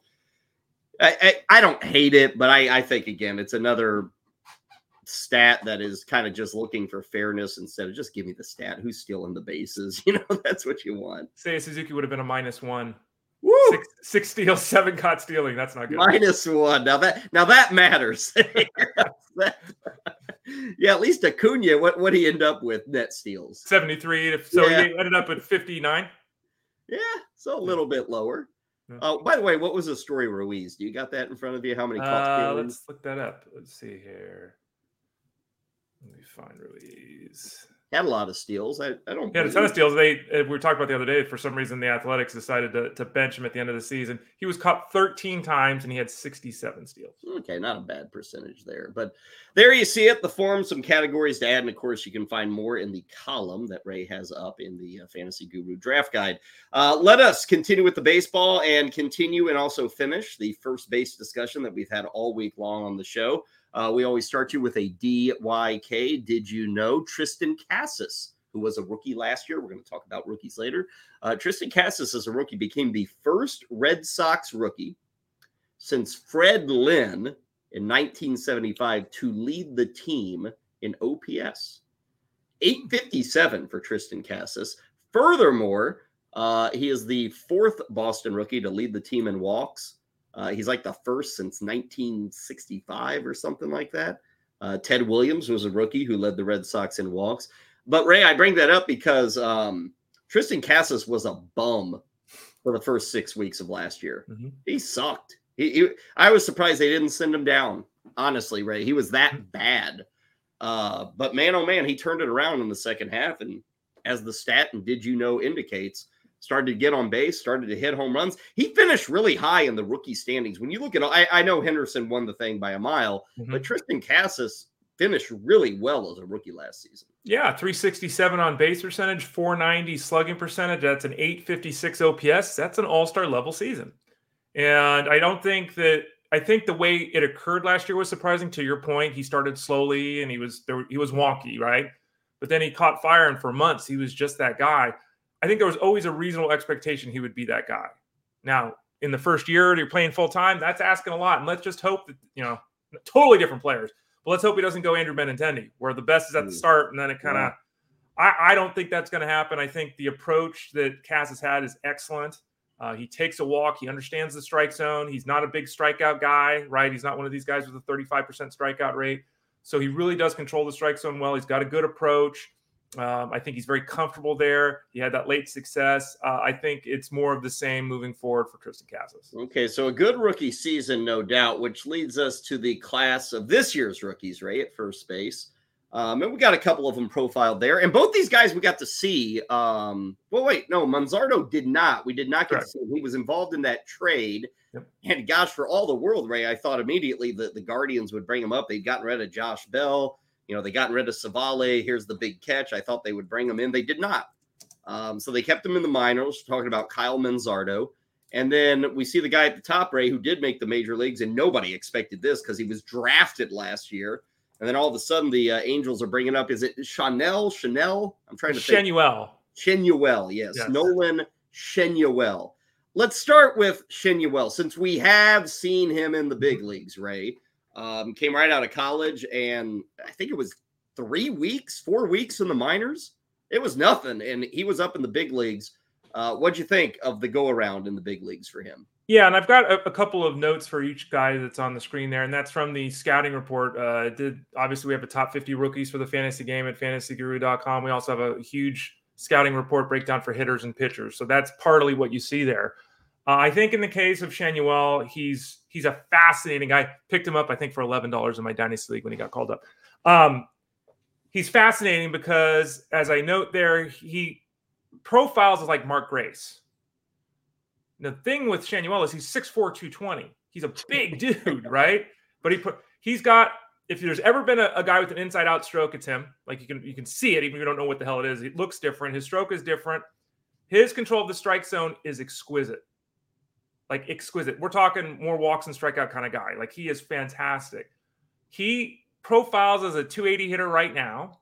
I, I, I, don't hate it, but I, I think again it's another stat that is kind of just looking for fairness instead of just give me the stat who's stealing the bases. [LAUGHS] You know, that's what you want. Seiya Suzuki would have been a minus one. Six, six steals, [LAUGHS] seven caught stealing. That's not good. Minus one. Now that now that matters. [LAUGHS] yeah, at least Acuna, what what he end up with net steals? 73. So yeah. he ended up with 59. Yeah, so a little bit lower. Oh, by the way, what was the story, Ruiz? Do you got that in front of you? How many uh, Let's look that up. Let's see here. Let me find Ruiz had a lot of steals. I, I don't. He had a ton of steals. They uh, we were talking about the other day. For some reason, the Athletics decided to, to bench him at the end of the season. He was caught 13 times and he had 67 steals. Okay, not a bad percentage there. But there you see it. The form, some categories to add, and of course, you can find more in the column that Ray has up in the uh, Fantasy Guru Draft Guide. Uh, let us continue with the baseball and continue and also finish the first base discussion that we've had all week long on the show. Uh, we always start you with a DYK. Did you know Triston Casas, who was a rookie last year? We're going to talk about rookies later. Uh, Triston Casas, as a rookie, became the first Red Sox rookie since Fred Lynn in 1975 to lead the team in OPS. 857 for Triston Casas. Furthermore, uh, he is the fourth Boston rookie to lead the team in walks. Uh, he's like the first since 1965 or something like that. Uh, Ted Williams was a rookie who led the Red Sox in walks. But Ray, I bring that up because um, Triston Casas was a bum for the first six weeks of last year. Mm-hmm. He sucked. He, he, I was surprised they didn't send him down. Honestly, Ray, he was that mm-hmm. bad. Uh, but man, oh man, he turned it around in the second half. And as the stat and did you know indicates, started to get on base, started to hit home runs. He finished really high in the rookie standings. When you look at, I, I know Henderson won the thing by a mile, mm-hmm. but Triston Casas finished really well as a rookie last season. Yeah, 367 on base percentage, 490 slugging percentage. That's an 856 OPS. That's an all star level season. And I don't think that. I think the way it occurred last year was surprising. To your point, he started slowly and he was there. He was wonky, right? But then he caught fire, and for months he was just that guy. I think there was always a reasonable expectation he would be that guy. Now, in the first year, you're playing full time. That's asking a lot, and let's just hope that you know, totally different players. But let's hope he doesn't go Andrew Benintendi, where the best is at the mm. start, and then it kind of. I, I, don't think that's going to happen. I think the approach that Cass has had is excellent. Uh, he takes a walk. He understands the strike zone. He's not a big strikeout guy, right? He's not one of these guys with a 35% strikeout rate. So he really does control the strike zone well. He's got a good approach. Um, I think he's very comfortable there. He had that late success. Uh, I think it's more of the same moving forward for Triston Casas. Okay, so a good rookie season, no doubt, which leads us to the class of this year's rookies, right at first base. Um, and we got a couple of them profiled there, and both these guys we got to see. Um, well, wait, no, Manzardo did not. We did not get Correct. to see him. He was involved in that trade. Yep. And gosh, for all the world, Ray, I thought immediately that the Guardians would bring him up. They'd gotten rid of Josh Bell. You know, they got rid of Savale. Here's the big catch. I thought they would bring him in. They did not. Um, so they kept him in the minors, talking about Kyle Manzardo. And then we see the guy at the top, Ray, who did make the major leagues, and nobody expected this because he was drafted last year. And then all of a sudden, the uh, Angels are bringing up, is it Chanel? Chanel? I'm trying to Schanuel. think. Schanuel, yes. yes. Nolan Schanuel. Let's start with Schanuel, since we have seen him in the big leagues, Ray. Um, came right out of college, and I think it was three weeks, four weeks in the minors. It was nothing, and he was up in the big leagues. Uh, what'd you think of the go around in the big leagues for him? Yeah, and I've got a, a, couple of notes for each guy that's on the screen there, and that's from the scouting report. Uh, did obviously we have a top 50 rookies for the fantasy game at fantasyguru.com. We also have a huge scouting report breakdown for hitters and pitchers. So that's partly what you see there. Uh, I think in the case of Schanuel, he's he's a fascinating guy. Picked him up, I think, for eleven dollars in my dynasty league when he got called up. Um, he's fascinating because, as I note there, he profiles as like Mark Grace. The thing with Schanuel is he's 6'4", 220. He's a big [LAUGHS] dude, right? But he put he's got if there's ever been a, a, guy with an inside out stroke, it's him. Like you can you can see it, even if you don't know what the hell it is. It looks different. His stroke is different. His control of the strike zone is exquisite like exquisite. We're talking more walks and strikeout kind of guy. Like he is fantastic. He profiles as a 280 hitter right now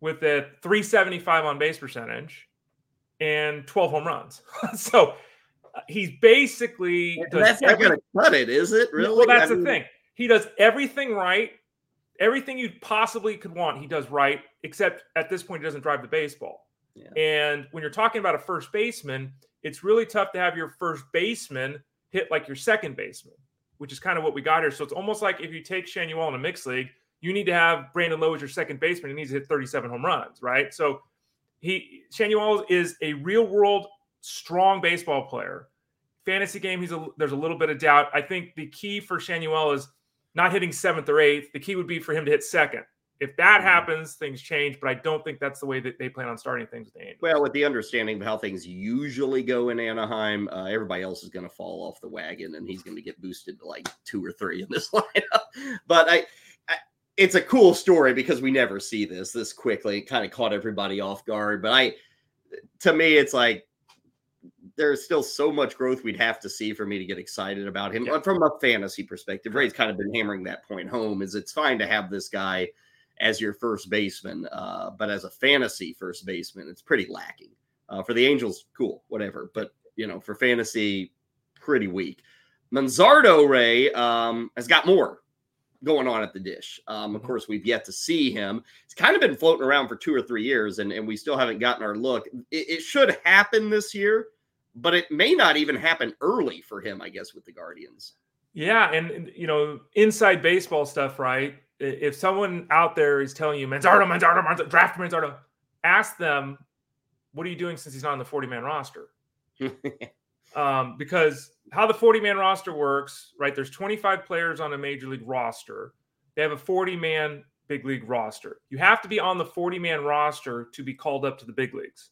with a 375 on base percentage and 12 home runs. [LAUGHS] so uh, he's basically that's not going to cut it, is it? Really? Well, that's I the mean... thing. He does everything right. Everything you possibly could want, he does right, except at this point, he doesn't drive the baseball. Yeah. And when you're talking about a first baseman, it's really tough to have your first baseman hit like your second baseman, which is kind of what we got here. So it's almost like if you take Schanuel in a mixed league, you need to have Brandon Lowe as your second baseman. He needs to hit 37 home runs, right? So he Schanuel is a real world strong baseball player. Fantasy game, he's a there's a little bit of doubt. I think the key for Schanuel is not hitting seventh or eighth. The key would be for him to hit second. If that mm-hmm. happens, things change, but I don't think that's the way that they plan on starting things with. Well, with the understanding of how things usually go in Anaheim, uh, everybody else is going to fall off the wagon, and he's going to get boosted to like two or three in this [LAUGHS] lineup. but I, I, it's a cool story because we never see this this quickly. It kind of caught everybody off guard. But I, to me, it's like there's still so much growth we'd have to see for me to get excited about him yeah. from a fantasy perspective. Ray's kind of been hammering that point home. Is it's fine to have this guy as your first baseman. Uh, but as a fantasy first baseman, it's pretty lacking. Uh, for the Angels, cool, whatever. But you know, for fantasy, pretty weak. Manzardo Ray um, has got more going on at the dish. Um, of mm-hmm. course, we've yet to see him. It's kind of been floating around for two or three years, and, and we still haven't gotten our look. It, it should happen this year, but it may not even happen early for him, I guess, with the Guardians. Yeah, and you know, inside baseball stuff, right? If someone out there is telling you Manzardo, Manzardo, Manzardo, draft Manzardo, ask them, what are you doing since he's not on the 40 man roster? [LAUGHS] um, because how the 40 man roster works, right? There's 25 players on a major league roster. They have a 40 man big league roster. You have to be on the 40 man roster to be called up to the big leagues.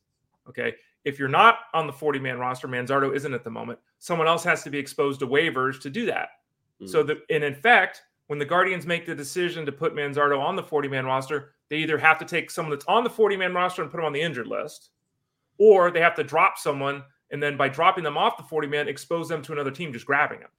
Okay. If you're not on the 40 man roster, Manzardo isn't at the moment. Someone else has to be exposed to waivers to do that. Mm. So that, and in fact, when the Guardians make the decision to put Manzardo on the 40 man roster, they either have to take someone that's on the 40 man roster and put them on the injured list, or they have to drop someone and then by dropping them off the 40 man, expose them to another team just grabbing them.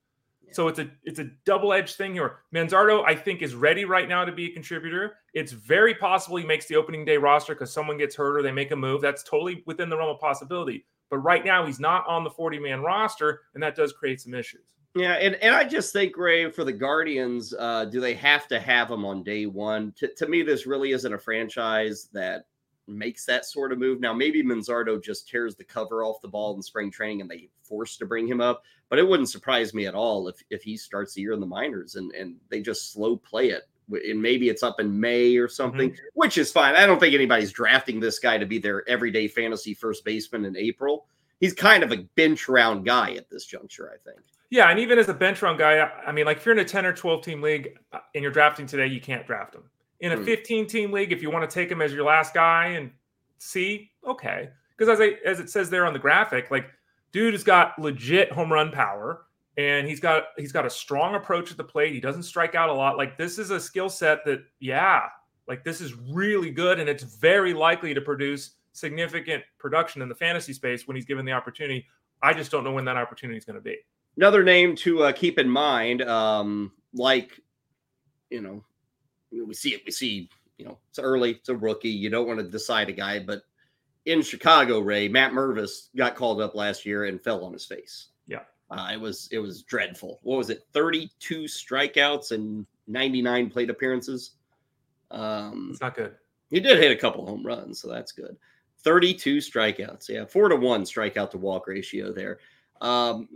Yeah. So it's a it's a double edged thing here. Manzardo, I think, is ready right now to be a contributor. It's very possible he makes the opening day roster because someone gets hurt or they make a move. That's totally within the realm of possibility. But right now, he's not on the 40 man roster, and that does create some issues. Yeah, and, and I just think, Ray, for the Guardians, uh, do they have to have him on day one? To, to me, this really isn't a franchise that makes that sort of move. Now, maybe Manzardo just tears the cover off the ball in spring training and they forced to bring him up, but it wouldn't surprise me at all if if he starts the year in the minors and, and they just slow play it and maybe it's up in May or something, Mm-hmm. which is fine. I don't think anybody's drafting this guy to be their everyday fantasy first baseman in April. He's kind of a bench round guy at this juncture, I think. Yeah, and even as a bench run guy, I- mean, like if you're in a 10 or 12 team league uh, and you're drafting today, you can't draft him. In a Hmm. 15 team league, if you want to take him as your last guy and see, okay. Because as I as it says there on the graphic, like dude has got legit home run power and he's got he's got a strong approach at the plate. He doesn't strike out a lot. Like this is a skill set that, yeah, like this is really good and it's very likely to produce significant production in the fantasy space when he's given the opportunity. I just don't know when that opportunity is going to be. Another name to uh, keep in mind, um, like you know, we see it. We see you know it's early. It's a rookie. You don't want to decide a guy, but in Chicago, Ray Matt Mervis got called up last year and fell on his face. Yeah. uh, it was it was dreadful. What was it? Thirty two strikeouts and ninety nine plate appearances. Um, It's not good. he did hit a couple home runs, so that's good. 32 strikeouts. Yeah, four to one strikeout to walk ratio there. Um,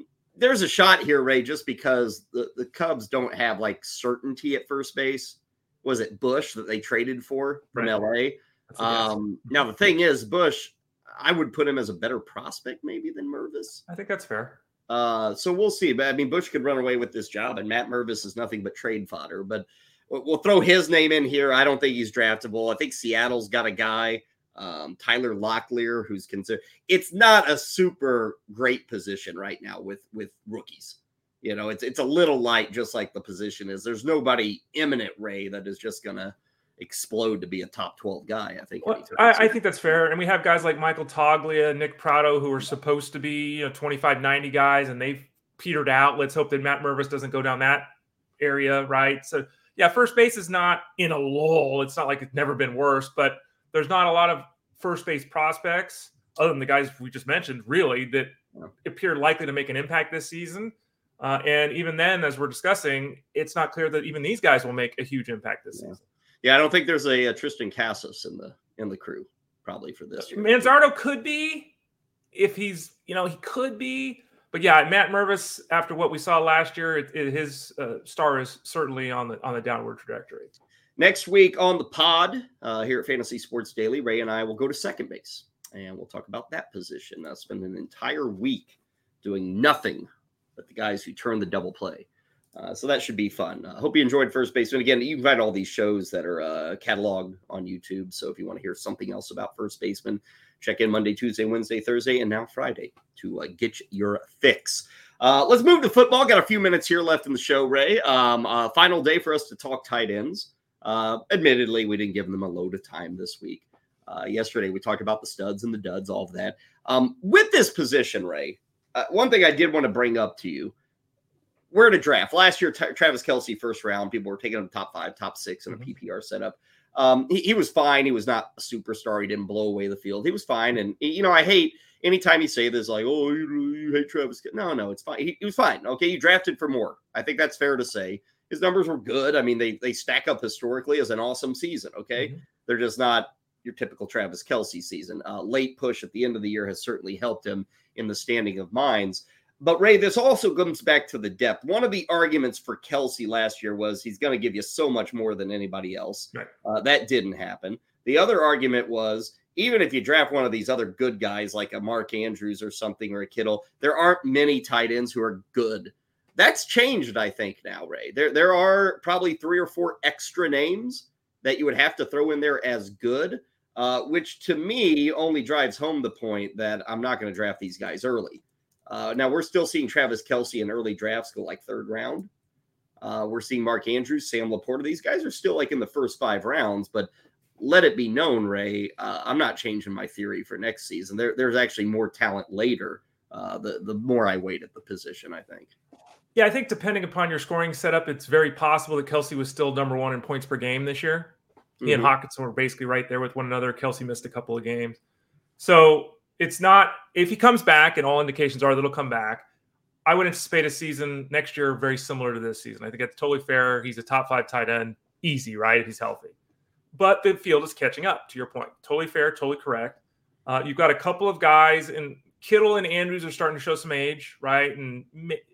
there's a shot here, Ray, just because the, the Cubs don't have like certainty at first base. Was it Busch that they traded for from Right. LA? That's a guess. Um, now, the thing is, Busch, I would put him as a better prospect maybe than Mervis. I think that's fair. Uh, so we'll see. But I mean, Busch could run away with this job, and Matt Mervis is nothing but trade fodder. But we'll throw his name in here. I don't think he's draftable. I think Seattle's got a guy, um, Tyler Locklear, who's considered. It's not a super great position right now with with rookies. You know, it's it's a little light, just like the position is. There's nobody imminent, Ray, that is just gonna explode to be a top 12 guy. I think. Well, I, I think that's fair. And we have guys like Michael Toglia, Nick Pratto, who are supposed to be you know 25, 90 guys, and they've petered out. Let's hope that Matt Mervis doesn't go down that area, right? So, yeah, first base is not in a lull. It's not like it's never been worse, but there's not a lot of first base prospects, other than the guys we just mentioned, really, that appear likely to make an impact this season. Uh, and even then, as we're discussing, it's not clear that even these guys will make a huge impact this Yeah. season. Yeah, I don't think there's a, a Triston Casas in the in the crew probably for this year. Manzardo could be if he's, you know, he could be. But yeah, Matt Mervis, after what we saw last year, it, it- his uh, star is certainly on the on the downward trajectory. Next week on the pod uh, here at Fantasy Sports Daily, Ray and I will go to second base and we'll talk about that position. I spend an entire week doing nothing but the guys who turn the double play. Uh, so that should be fun. I hope you enjoyed First Base. And again, you can find all these shows that are uh, cataloged on YouTube. So if you want to hear something else about First Baseman, check in Monday, Tuesday, Wednesday, Thursday, and now Friday to uh, get your fix. Uh, let's move to football. Got a few minutes here left in the show, Ray. Um, uh, final day for us to talk tight ends. Uh, admittedly, we didn't give them a load of time this week. Uh, yesterday, we talked about the studs and the duds, all of that. Um, with this position, Ray, uh, one thing I did want to bring up to you we're in a draft. Last year, Tra- Travis Kelce, first round, people were taking him top five, top six in a Mhm. PPR setup. Um, he, he was fine. He was not a superstar. He didn't blow away the field. He was fine. And, you know, I hate anytime you say this, like, oh, you, you hate Travis. No, no, it's fine. He, he was fine. Okay. You drafted for more. I think that's fair to say. His numbers were good. I mean, they, they stack up historically as an awesome season. Okay. Mhm. They're just not your typical Travis Kelce season. Uh, late push at the end of the year has certainly helped him in the standing of minds. But Ray, this also comes back to the depth. One of the arguments for Kelce last year was he's going to give you so much more than anybody else. Right. Uh, that didn't happen. The other argument was even if you draft one of these other good guys like a Mark Andrews or something or a Kittle, there aren't many tight ends who are good. That's changed, I think, now, Ray. There, there are probably three or four extra names that you would have to throw in there as good, uh, which to me only drives home the point that I'm not going to draft these guys early. Uh, now we're still seeing Travis Kelce in early drafts go like third round. Uh, we're seeing Mark Andrews, Sam Laporta. These guys are still like in the first five rounds, but let it be known, Ray, uh, I'm not changing my theory for next season. There, there's actually more talent later. Uh, the the more I wait at the position, I think. Yeah, I think depending upon your scoring setup, it's very possible that Kelce was still number one in points per game this year. He and. Hockenson were basically right there with one another. Kelce missed a couple of games. So it's not, if he comes back, and all indications are that he'll come back, I would anticipate a season next year very similar to this season. I think that's totally fair. He's a top five tight end, easy, right? If he's healthy. But the field is catching up, to your point. Totally fair, totally correct. Uh, you've got a couple of guys, and Kittle and Andrews are starting to show some age, right? And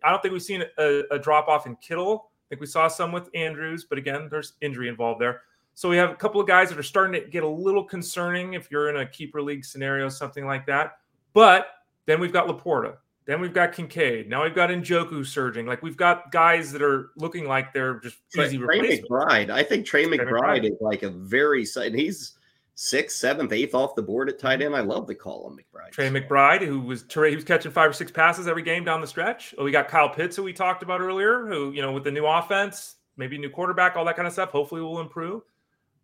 I don't think we've seen a, a drop off in Kittle I think we saw some with Andrews, but again, there's injury involved there. So we have a couple of guys that are starting to get a little concerning if you're in a keeper league scenario, something like that. But then we've got Laporta. Then we've got Kincaid. Now we've got Njoku surging. Like we've got guys that are looking like they're just easy Trey McBride. I think Trey, Trey McBride, McBride, is like a very and he's sixth, seventh, eighth off the board at tight end. I love to call him McBride. Trey McBride, who was he was catching five or six passes every game down the stretch. Oh, we got Kyle Pitts, who we talked about earlier, who you know with the new offense, maybe new quarterback, all that kind of stuff. Hopefully, will improve.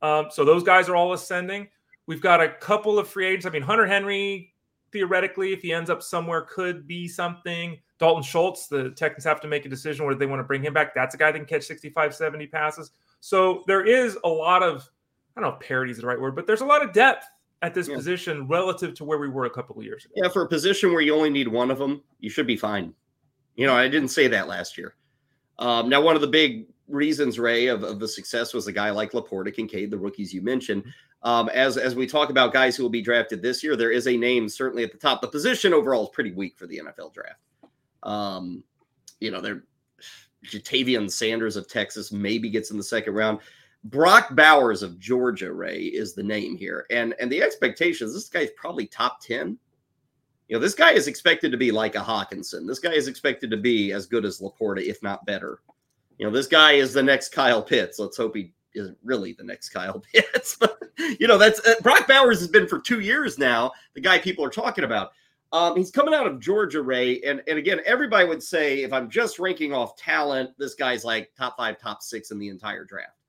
Um, so those guys are all ascending. We've got a couple of free agents. I mean, Hunter Henry theoretically, if he ends up somewhere, could be something. Dalton Schultz, the Texans have to make a decision whether they want to bring him back. That's a guy that can catch 65, 70 passes. So there is a lot of, I don't know if parity is the right word, but there's a lot of depth at this yeah. position relative to where we were a couple of years ago. Yeah, for a position where you only need one of them, you should be fine. You know, I didn't say that last year. Um, now, one of the big reasons, Ray, of, of the success was a guy like Laporta, Kincaid, the rookies you mentioned. Um, as as we talk about guys who will be drafted this year, there is a name certainly at the top. The position overall is pretty weak for the NFL draft. Um, you know, they're Ja'Tavion Sanders of Texas maybe gets in the second round. Brock Bowers of Georgia, Ray, is the name here. And and the expectations, this guy's probably top 10. You know, this guy is expected to be like a Hockenson. This guy is expected to be as good as Laporta, if not better. You know, this guy is the next Kyle Pitts. Let's hope he isn't really the next Kyle [LAUGHS] Pitts. [LAUGHS] but, you know, that's uh, Brock Bowers has been for two years now, the guy people are talking about. Um, he's coming out of Georgia, Ray. And, and again, everybody would say if I'm just ranking off talent, this guy's like top five, top six in the entire draft.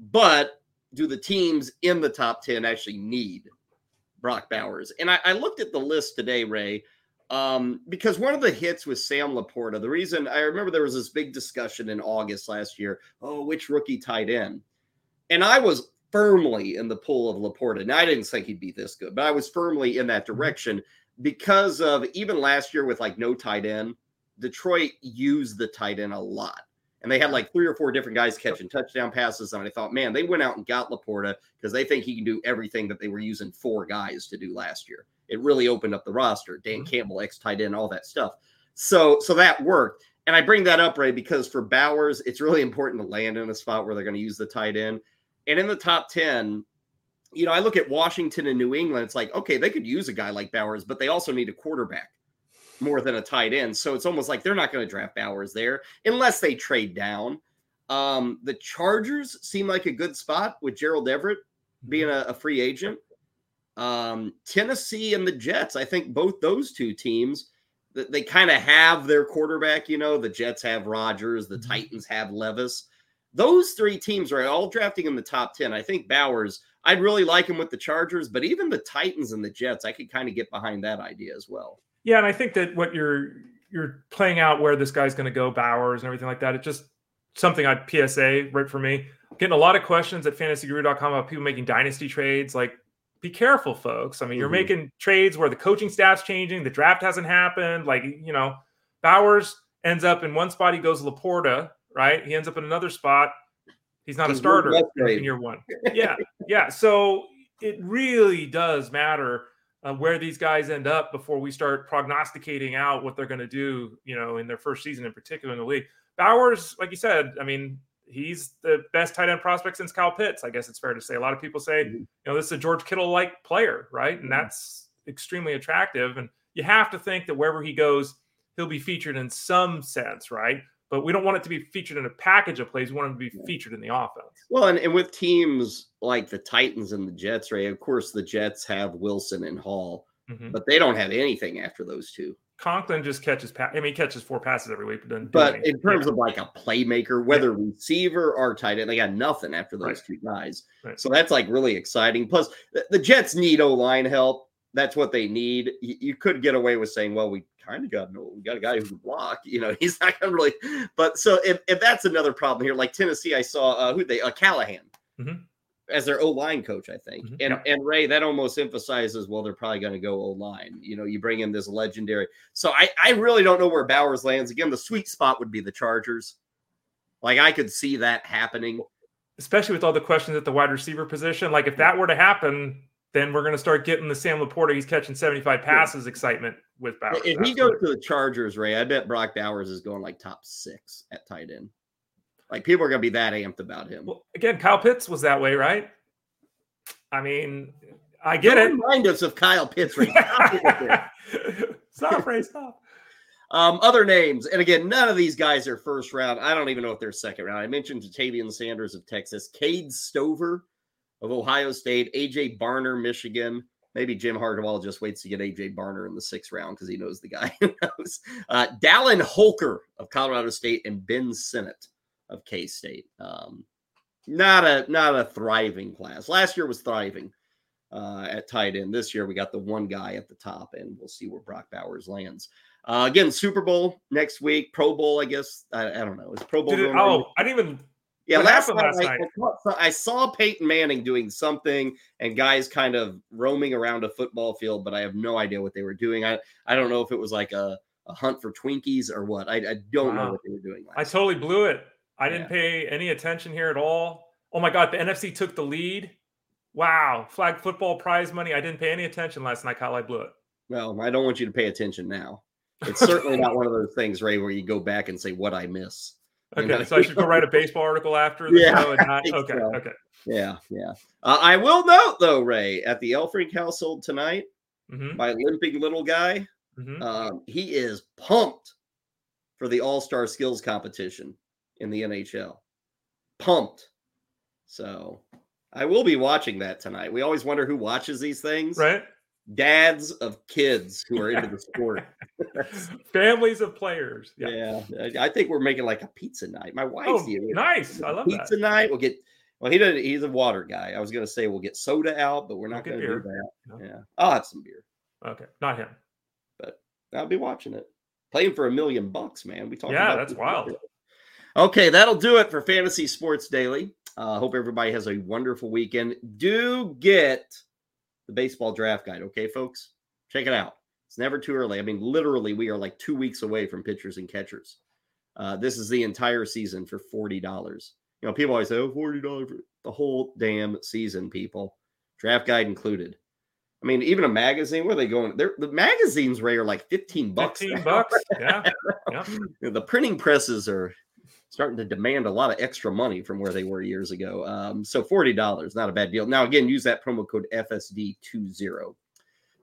But do the teams in the top 10 actually need Brock Bowers? And I, I looked at the list today, Ray. Um, because one of the hits was Sam Laporta. The reason I remember there was this big discussion in August last year. Oh, which rookie tight end? And I was firmly in the pool of Laporta. Now I didn't think he'd be this good, but I was firmly in that mm-hmm. direction because of even last year with like no tight end. Detroit used the tight end a lot. And they had like three or four different guys catching touchdown passes. And I thought, man, they went out and got Laporta because they think he can do everything that they were using four guys to do last year. It really opened up the roster. Dan mm-hmm. Campbell, ex tight end, all that stuff. So, so that worked. And I bring that up, Ray, because for Bowers, it's really important to land in a spot where they're going to use the tight end. And in the top 10, you know, I look at Washington and New England. It's like, okay, they could use a guy like Bowers, but they also need a quarterback more than a tight end. So it's almost like they're not going to draft Bowers there unless they trade down. Um, the Chargers seem like a good spot with Gerald Everett being a, a free agent. Um, Tennessee and the Jets, I think both those two teams, they kind of have their quarterback. You know, the Jets have Rodgers, the mm-hmm. Titans have Levis. Those three teams are all drafting in the top 10. I think Bowers, I'd really like him with the Chargers, but even the Titans and the Jets, I could kind of get behind that idea as well. Yeah, and I think that what you're you're playing out where this guy's going to go, Bowers and everything like that. It's just something I'd PSA right for me. Getting a lot of questions at fantasyguru.com about people making dynasty trades. Like, be careful, folks. I mean, mm-hmm. you're making trades where the coaching staff's changing, the draft hasn't happened. Like, you know, Bowers ends up in one spot, he goes Laporta, right? He ends up in another spot. He's not He's a starter in year one. Yeah. Yeah. So it really does matter uh, where these guys end up before we start prognosticating out what they're going to do, you know, in their first season in particular in the league. Bowers, like you said, I mean, he's the best tight end prospect since Kyle Pitts. I guess it's fair to say. A lot of people say, mm-hmm. you know, this is a George Kittle like player, right? And mm-hmm. that's extremely attractive. And you have to think that wherever he goes, he'll be featured in some sense, right? But we don't want it to be featured in a package of plays. We want him to be featured in the offense. Well, and, and with teams like the Titans and the Jets, right? Of course, the Jets have Wilson and Hall, mm-hmm. but they don't have anything after those two. Conklin just catches. Pa- I mean, he catches four passes every week, but But in terms yeah. of like a playmaker, whether yeah. receiver or tight end, they got nothing after those right. two guys. Right. So that's like really exciting. Plus, the, the Jets need O line help. That's what they need. You, could get away with saying, "Well, we kind of got no, we got a guy who can block." [LAUGHS] You know, he's not going to really. But so if, if that's another problem here, like Tennessee, I saw uh, who they uh, Callahan. Mm-hmm as their O line coach, I think. Mm-hmm. And and Ray, that almost emphasizes, well, they're probably going to go O line. You know, you bring in this legendary. So I I really don't know where Bowers lands. Again, the sweet spot would be the Chargers. Like I could see that happening, especially with all the questions at the wide receiver position. Like if that were to happen, then we're going to start getting the Sam Laporta. He's catching seventy five passes yeah. excitement with Bowers. If he goes to the Chargers, Ray, I bet Brock Bowers is going like top six at tight end. Like people are going to be that amped about him. Well, again, Kyle Pitts was that way, right? I mean, I get Don't it. Remind us of Kyle Pitts. Right [LAUGHS] stop, Ray, stop. Um, other names, and again, none of these guys are first round. I don't even know if they're second round. I mentioned Tavion Sanders of Texas, Cade Stover of Ohio State, AJ Barner, Michigan. Maybe Jim Harbaugh just waits to get AJ Barner in the sixth round because he knows the guy. [LAUGHS] knows. Uh, Dallin Holker of Colorado State and Ben Sinnott of K State. Um, not a not a thriving class. Last year was thriving uh, at tight end. This year we got the one guy at the top, and we'll see where Brock Bowers lands. Uh, again, Super Bowl next week, Pro Bowl. I guess I, I don't know. Is Pro Bowl? It, oh, I didn't even. Yeah, last night, last night, I, I saw Peyton Manning doing something, and guys kind of roaming around a football field, but I have no idea what they were doing. I I don't know if it was like a, a hunt for Twinkies or what. I, I don't wow. know what they were doing. I totally blew it. I didn't pay any attention here at all. Oh my god, the NFC took the lead. Wow, flag football prize money. I didn't pay any attention last night. Kyle, I blew it. Well, I don't want you to pay attention now. It's [LAUGHS] certainly not one of those things, Ray, where you go back and say what I miss. Okay, so I should go write a baseball article after the yeah, show. And [LAUGHS] not, okay, so. okay. Yeah, yeah. Uh, I will note though, Ray, at the Elfrink household tonight, mm-hmm. my limping little guy, mm-hmm. um, he is pumped for the All Star Skills competition in the NHL. Pumped. So I will be watching that tonight. We always wonder who watches these things. Right. Dads of kids who are into the [LAUGHS] sport. [LAUGHS] Families of players. Yeah. yeah. I think we're making like a pizza night. My wife's oh, here. Nice. I love pizza that. night. We'll get well, he doesn't he's a water guy. I was gonna say we'll get soda out, but we're not gonna do that. No. Yeah. I'll have some beer. Okay. Not him. But I'll be watching it. Playing for a million bucks, man. We talked yeah, that's wild. Okay, that'll do it for Fantasy Sports Daily. I uh, hope everybody has a wonderful weekend. Do get the baseball draft guide, okay, folks? Check it out. It's never too early. I mean, literally, we are like two weeks away from pitchers and catchers. Uh, this is the entire season for $40. You know, people always say, oh, $40 for the whole damn season, people. Draft guide included. I mean, even a magazine, where are they going? They're, the magazines, Ray, are like 15 bucks. 15 now. [LAUGHS] bucks. Yeah. yeah. [LAUGHS] The printing presses are starting to demand a lot of extra money from where they were years ago. Um, so $40, not a bad deal. Now, again, use that promo code FSD20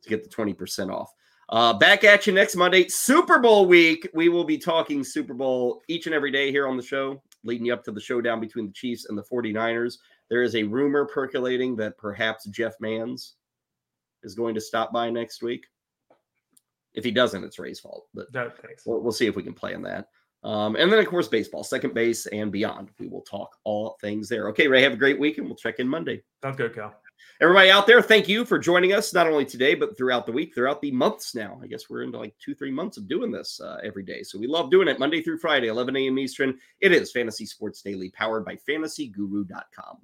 to get the 20% off. Uh, back at you next Monday, Super Bowl week. We will be talking Super Bowl each and every day here on the show, leading you up to the showdown between the Chiefs and the 49ers. There is a rumor percolating that perhaps Jeff Mans is going to stop by next week. If he doesn't, it's Ray's fault. But we'll, we'll see if we can play in that. Um, and then, of course, baseball, second base, and beyond. We will talk all things there. Okay, Ray, have a great week, and we'll check in Monday. Sounds good, Cal. Everybody out there, thank you for joining us, not only today, but throughout the week, throughout the months now. I guess we're into like two, three months of doing this uh, every day. So we love doing it Monday through Friday, 11 a.m. Eastern. It is Fantasy Sports Daily, powered by fantasyguru.com.